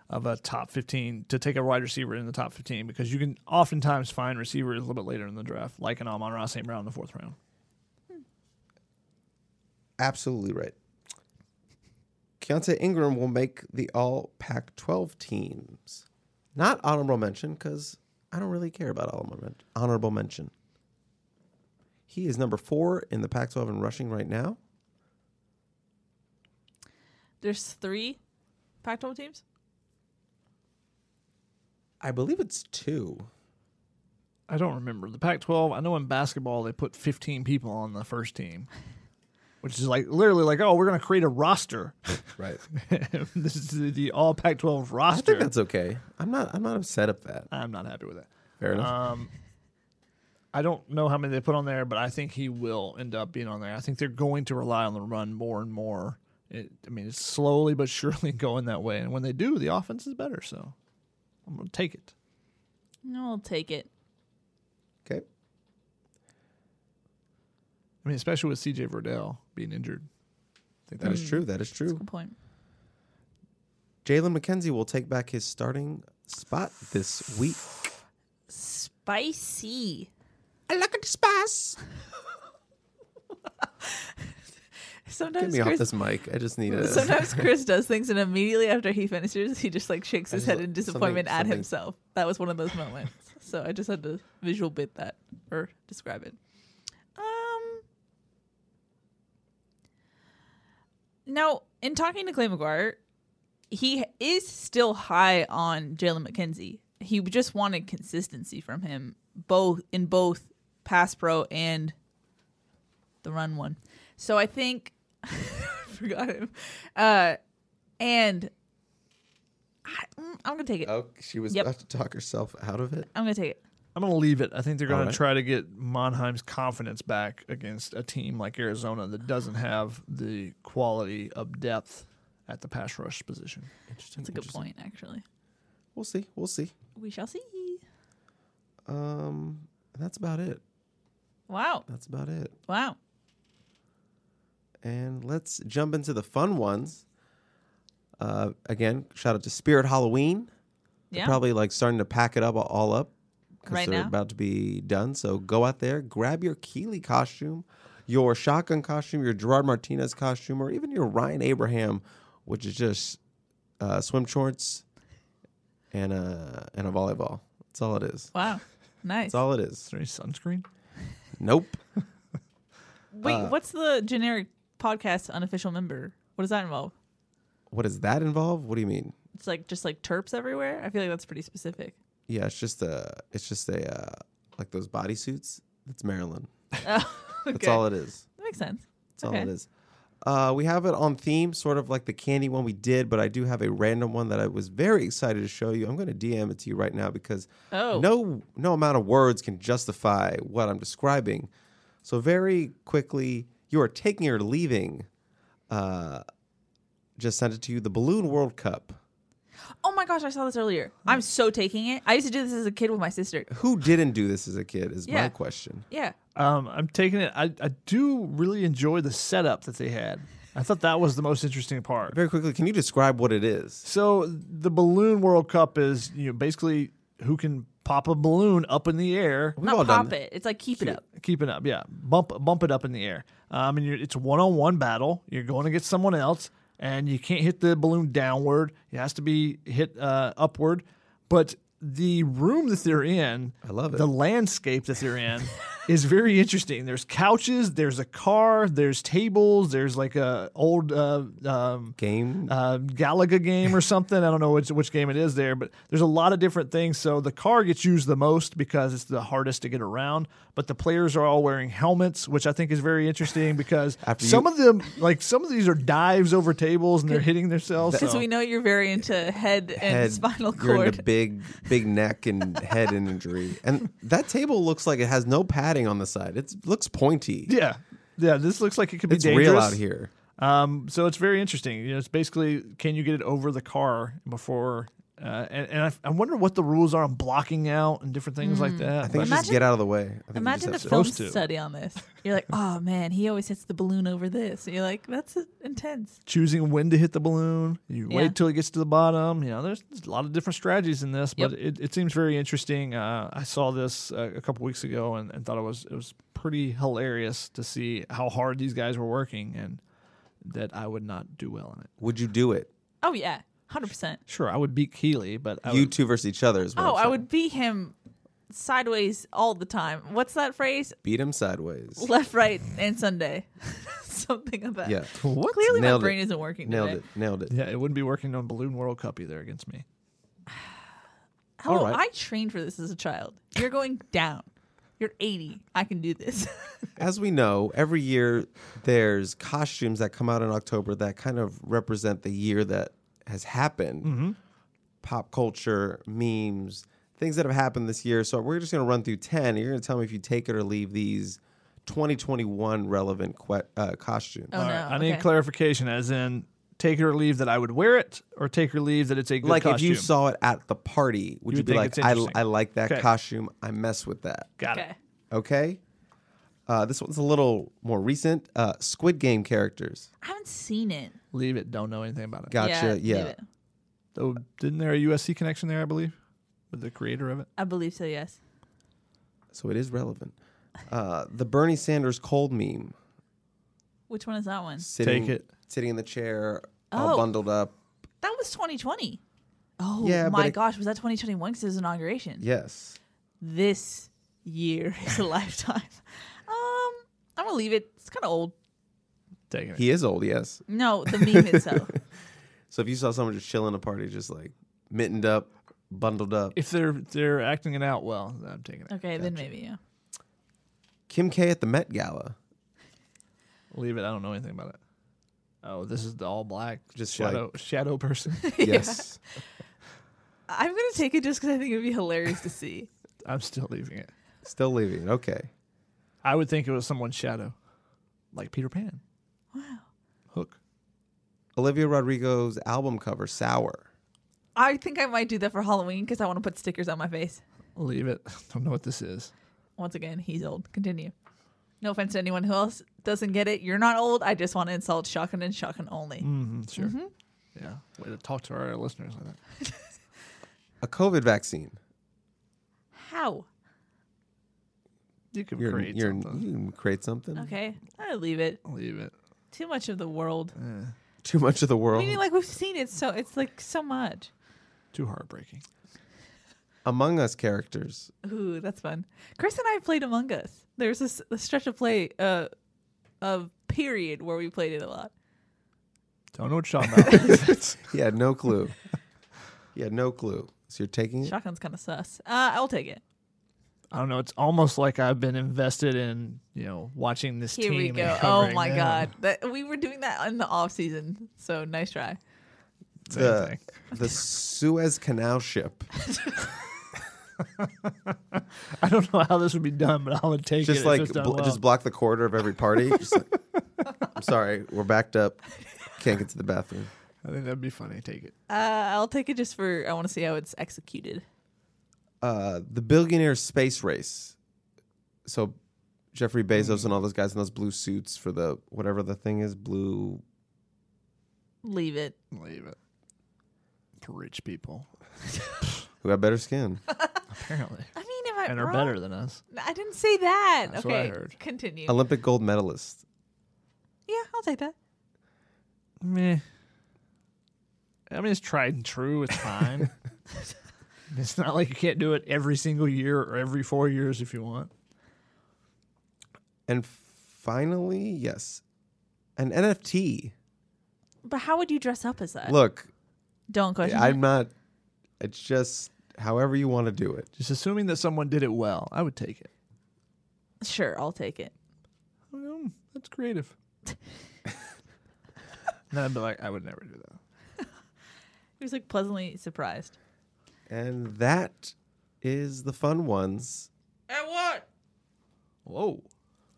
of a top 15 to take a wide receiver in the top 15? Because you can oftentimes find receivers a little bit later in the draft, like an Amon-Ra St. Brown in the fourth round. Absolutely right. Keaontay Ingram will make the all Pac 12 teams. Not honorable mention because I don't really care about honorable honorable mention. He is number four in the Pac 12 in rushing right now. There's three Pac 12 teams? I believe it's two. I don't remember the Pac-12. I know in basketball they put 15 people on the first team, which is like literally like, oh, we're going to create a roster. Right. this is the, the all Pac-12 roster. I roster. think that's okay. I'm not. I'm not upset at that. I'm not happy with that. Fair enough. Um, I don't know how many they put on there, but I think he will end up being on there. I think they're going to rely on the run more and more. It, I mean, it's slowly but surely going that way, and when they do, the offense is better. So I'm going to take it. No, I'll take it. okay. I mean, especially with C.J. Verdell being injured. I think That mm. that's is true. That is true. Good point. Jalen McKenzie will take back his starting spot this week. Spicy. I like it spice. Get Sometimes me off Chris, this mic. I just need a. sometimes Chris does things, and immediately after he finishes, he just like shakes his just- head in disappointment something- at something- himself. That was one of those moments. So I just had to visual bit that or describe it. Now, in talking to Clay McGuire, he is still high on Jalen McKenzie. He just wanted consistency from him, both in both pass pro and the run one. So I think forgot him. Uh, and I, mm, I'm gonna take it. Oh, she was Yep. about to talk herself out of it. I'm gonna take it. I'm going to leave it. I think they're going All to try to get Monheim's confidence back against a team like Arizona that doesn't have the quality of depth at the pass rush position. Interesting. That's a good point, actually. We'll see. We'll see. We shall see. Um, that's about it. Wow. That's about it. Wow. And let's jump into the fun ones. Uh, again, shout out to Spirit Halloween. They're Yeah. probably like starting to pack it up all up because Right they're now? about to be done. So go out there, grab your Keeley costume, your shotgun costume, your Gerard Martinez costume, or even your Ryan Abraham, which is just uh, swim shorts and a and a volleyball. That's all it is. Wow. Nice. That's all it Is is. there any sunscreen? Nope. Wait, uh, what's the generic podcast unofficial member? What does that involve? What does that involve? What do you mean? It's like just like terps everywhere. I feel like that's pretty specific. Yeah, it's just a, it's just a, uh, like those bodysuits. That's Maryland. Oh, That's all it is. That makes sense. That's all it is. Uh, we have it on theme, sort of like the candy one we did, but I do have a random one that I was very excited to show you. I'm going to DM it to you right now because Oh. no no amount of words can justify what I'm describing. So very quickly, you are taking or leaving. Uh, just sent it to you. The Balloon World Cup. Oh my gosh, I saw this earlier. I'm so taking it. I used to do this as a kid with my sister. Who didn't do this as a kid? Is my question. Yeah. Um, I'm taking it. I, I do really enjoy the setup that they had. I thought that was the most interesting part. Very quickly, can you describe what it is? So the balloon World Cup is you know basically who can pop a balloon up in the air, We've all Not done pop that. it. It's like keep it up. keep it up, yeah, bump bump it up in the air. Um, and you're, it's one on one battle. You're going against someone else, and you can't hit the balloon downward. It has to be hit uh, upward. But the room that they're in, I love it. The landscape that they're in is very interesting. There's couches, there's a car, there's tables, there's like a old uh, um, Game. uh, Galaga game or something. I don't know which which game it is there, but there's a lot of different things. So the car gets used the most because it's the hardest to get around. But the players are all wearing helmets, which I think is very interesting because After some you- of them, like some of these, are dives over tables and they're hitting themselves. Because so- we know you're very into head and head, spinal You're cord. into big, big neck and head injury, and that table looks like it has no padding on the side. It looks pointy. yeah, yeah. This looks like it could be it's dangerous. real out here. Um, so it's very interesting. You know, it's basically can you get it over the car before. Uh, and and I, I wonder what the rules are on blocking out and different things like that. I think Imagine- just get out of the way. I think Imagine the just film to. study on this. You're like, oh man, he always hits the balloon over this. And you're like, that's intense. choosing when to hit the balloon. You Yeah. wait till it gets to the bottom. You know, there's, there's a lot of different strategies in this, but Yep. it, it seems very interesting. Uh, I saw this uh, a couple weeks ago and, and thought it was it was pretty hilarious to see how hard these guys were working and that I would not do well in it. Would you do it? Oh yeah, hundred percent. Sure, I would beat Keeley, but I you would, two versus each other is what Oh, I'm I saying. would beat him sideways all the time. What's that phrase? beat him sideways. Left, right, and Sunday. Something of that. Yeah, Clearly, Nailed my brain isn't working nailed today. it. Nailed it. yeah, it wouldn't be working on Balloon World Cup either against me. Oh, Hello, All right. I trained for this as a child. You're going down. You're 80. I can do this. As we know, every year there's costumes that come out in October that kind of represent the year that has happened. Mm-hmm. Pop culture, memes, things that have happened this year. So we're just going to run through 10. And you're going to tell me if you take it or leave these 2021 relevant que- uh, costumes. Oh, All no. right, I need clarification, as in take it or leave that I would wear it, or take or leave that it's a good like costume. if you saw it at the party, would You you, would be like, I. I like that Okay. costume. I mess with that. Got okay. it. Okay. Uh, this one's a little more recent. Uh, Squid Game characters. I haven't seen it. Leave it. Don't know anything about it. Gotcha. leave Yeah. it. Though, didn't there a USC connection there? I believe with the creator of it. I believe so, yes. So it is relevant. Uh, the Bernie Sanders cold meme. Which one is that one? Sitting, Take it. Sitting in the chair, all Oh. bundled up. That was 2020. Oh Yeah, but my it- gosh, was that 2021 because it was inauguration? Yes. This year is a lifetime. Um, I'm gonna leave it. It's kind of old. Taking it. He is old, yes. No, the meme itself. So if you saw someone just chilling a party, just like mittened up, bundled up. If they're they're acting it out well, then I'm taking it. Okay, then maybe yeah. Kim K at the Met Gala. Leave it. I don't know anything about it. Oh, this is the all black Just shadow shadow person. Yes. I'm gonna take it just because I think it would be hilarious to see. I'm still leaving it. Still leaving it. Okay. I would think it was someone's shadow, like Peter Pan. Wow. Hook. Olivia Rodrigo's album cover, Sour. I think I might do that for Halloween because I want to put stickers on my face. Leave it. Don't know what this is. Once again, he's old. Continue. No offense to anyone who else doesn't get it. You're not old. I just want to insult Shotgun and Shotgun only. Mm-hmm, sure. Yeah. Way to talk to our listeners like that. A COVID vaccine. How? You can You're, create you're, something. you can create something. Okay, I leave it. Leave it. Too much of the world. Too much of the world. I mean, like we've seen it, so it's like so much. Too heartbreaking. Among Us characters. Ooh, that's fun. Chris and I played Among Us. There's this a stretch of play, uh, of period where we played it a lot. Don't know what you're talking about. He had no clue. he had no clue. So you're taking it? Shotgun's kind of sus. Uh, I'll take it. I don't know. It's almost like I've been invested in you know watching this Here team. we go. Oh my them. god, that we were doing that in the off season. So nice try. Same the thing. the Suez Canal ship. I don't know how this would be done, but I would take it. Just if like it's done bl- well. just block the corridor of every party. Just like, I'm sorry, we're backed up. Can't get to the bathroom. I think that'd be funny. Take it. Uh, I'll take it just for I want to see how it's executed. Uh, the billionaire space race. So Jeffrey Bezos and all those guys in those blue suits for the whatever the thing is, blue. Leave it. Leave it. For rich people, Who have better skin? apparently, I mean, if I and are wrong- better than us. I didn't say that. That's what I okay, heard. continue. Olympic gold medalist. yeah, I'll take that. Meh. I mean, it's tried and true. It's fine. it's not like you can't do it every single year or every four years if you want. And finally, yes, an NFT. But how would you dress up as that? Look, Don't question. I'm it. not. It's just however you want to do it. Just assuming that someone did it well, I would take it. Sure, I'll take it. Mm, that's creative. then I'd be like, I would never do that. He was like pleasantly surprised. And that is the fun ones. And what? Whoa.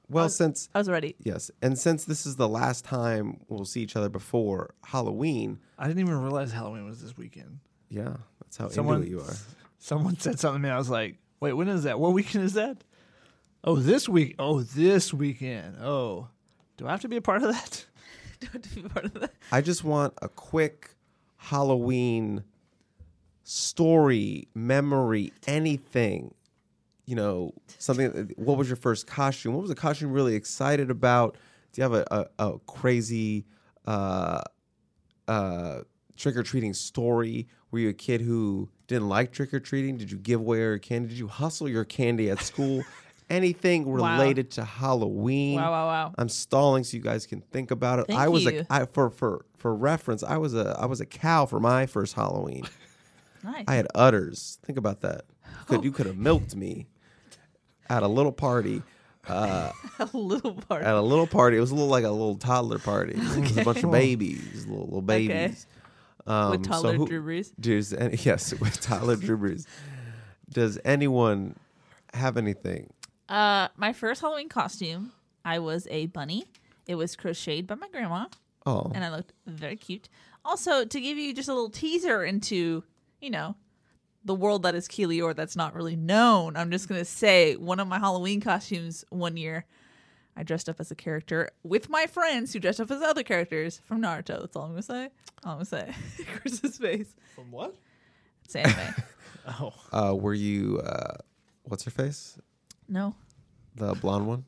Well, since I was ready. yes, and since this is the last time we'll see each other before Halloween, I didn't even realize Halloween was this weekend. yeah, that's how Someone- into it you are. Someone said something to me. I was like, wait, when is that? What weekend is that? Oh, this week. Oh, this weekend. Oh, do I have to be a part of that? Don't to be a part of that. I just want a quick Halloween story, memory, anything. You know, something. What was your first costume? What was the costume you really excited about? Do you have a, a, a crazy uh, uh, trick or treating story? Were you a kid who didn't like trick or treating? Did you give away your candy? Did you hustle your candy at school? Anything Wow. related to Halloween? Wow, wow, wow. I'm stalling so you guys can think about it. Thank I was you. a I, for for for reference. I was a I was a cow for my first Halloween. Nice. I had udders. Think about that. Could you could have milked me at a little party. a little part. At a little party, it was a little like a little toddler party. It was a bunch of babies, little little babies. Um, with so toddler who- Drew Brees. Does any, yes, with Tyler Drew Brees. Does anyone have anything? Uh, my first Halloween costume, I was a bunny. It was crocheted by my grandma, Oh, and I looked very cute. Also, to give you just a little teaser into, you know, the world that is Keelior that's not really known, I'm just gonna say one of my Halloween costumes one year, I dressed up as a character with my friends who dressed up as other characters from Naruto. That's all I'm gonna say. All I'm gonna say. Chris's face. From what? It's anime. Oh, uh, were you? Uh, what's her face? no, The blonde one.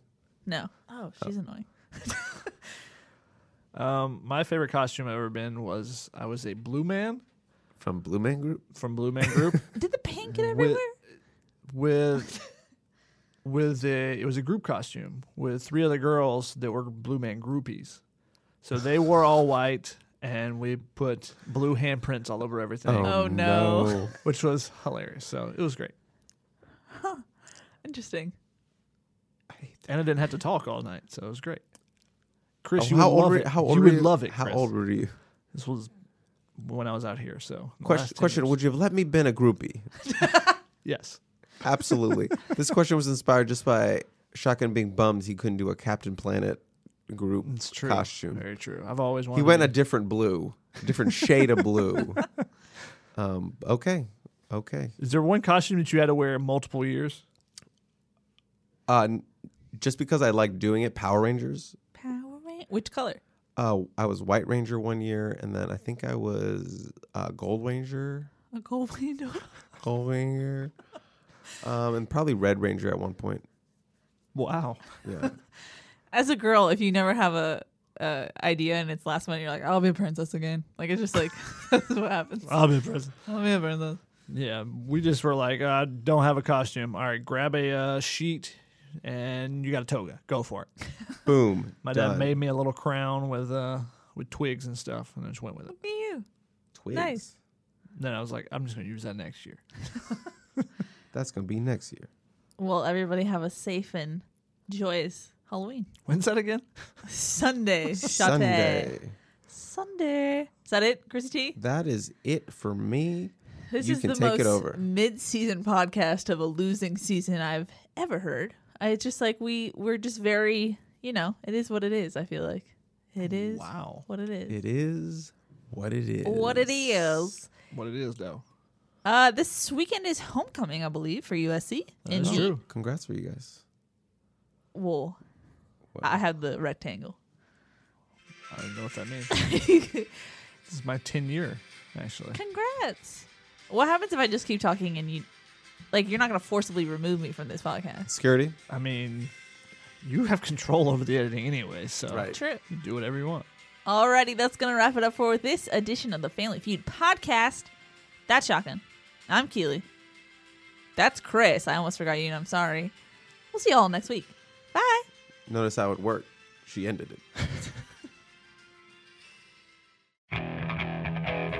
no. Oh, she's annoying. um, my favorite costume I've ever been was I was a blue man From Blue Man Group? from Blue Man Group Did the paint get everywhere? with with a it was a group costume with three other girls that were Blue Man groupies. So they wore all white and we put blue handprints all over everything, Oh, oh no. which was hilarious. So it was great. Huh. Interesting. And I didn't have to talk all night, so it was great. Chris, Oh, you how would old love were it. how old you were would you? love it. How Chris. old were you? This was when I was out here. So Question question, years. would you have let me been a groupie? yes. Absolutely. this question was inspired just by Shotgun being bummed he couldn't do a Captain Planet group It's true. costume. Very true. I've always wanted. He went to a different blue, a different shade of blue. Um, okay. Okay. Is there one costume that you had to wear multiple years? Uh, just because I like doing it, Power Rangers. Power Ranger. Which color? Uh, I was White Ranger one year, and then I think I was uh, Gold Ranger, A gold Ranger. Gold Ranger, um, and probably Red Ranger at one point. Wow. Yeah. As a girl, if you never have a, a idea and it's last minute, you're like, I'll be a princess again. Like it's just like that's what happens. I'll be present. I'll be a princess. Yeah, we just were like, uh, don't have a costume. All right, grab a uh, sheet and you got a toga. Go for it. Boom. My done. dad made me a little crown with uh, with twigs and stuff, and I just went with it. Look at you. Twigs. Nice. Then I was like, I'm just gonna use that next year. That's gonna be next year. Well, everybody have a safe and joyous Halloween. When's that again? Sunday. Sunday. Sunday. Is that it, Chrissy T? That is it for me. This You is can the take most it over. mid-season podcast of a losing season I've ever heard. I it's just like we we're just very, you know, it is what it is. I feel like it is Wow. what it is. It is what it is. What it is. What it is, though. Uh, this weekend is homecoming, I believe, for USC. That's Indeed. true. Congrats for you guys. Well, I have the rectangle. I don't know what that means. this is my 10 year, actually. Congrats. What happens if I just keep talking and you, like, you're not gonna forcibly remove me from this podcast? Security. I mean, you have control over the editing anyway, so Right. True. you do whatever you want. Alrighty, that's gonna wrap it up for this edition of the Family Feud podcast. That's shocking. I'm Keely. That's Chris. I almost forgot you, and I'm sorry. We'll see y'all next week. Bye. Notice how it worked. She ended it.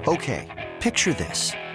Okay, picture this.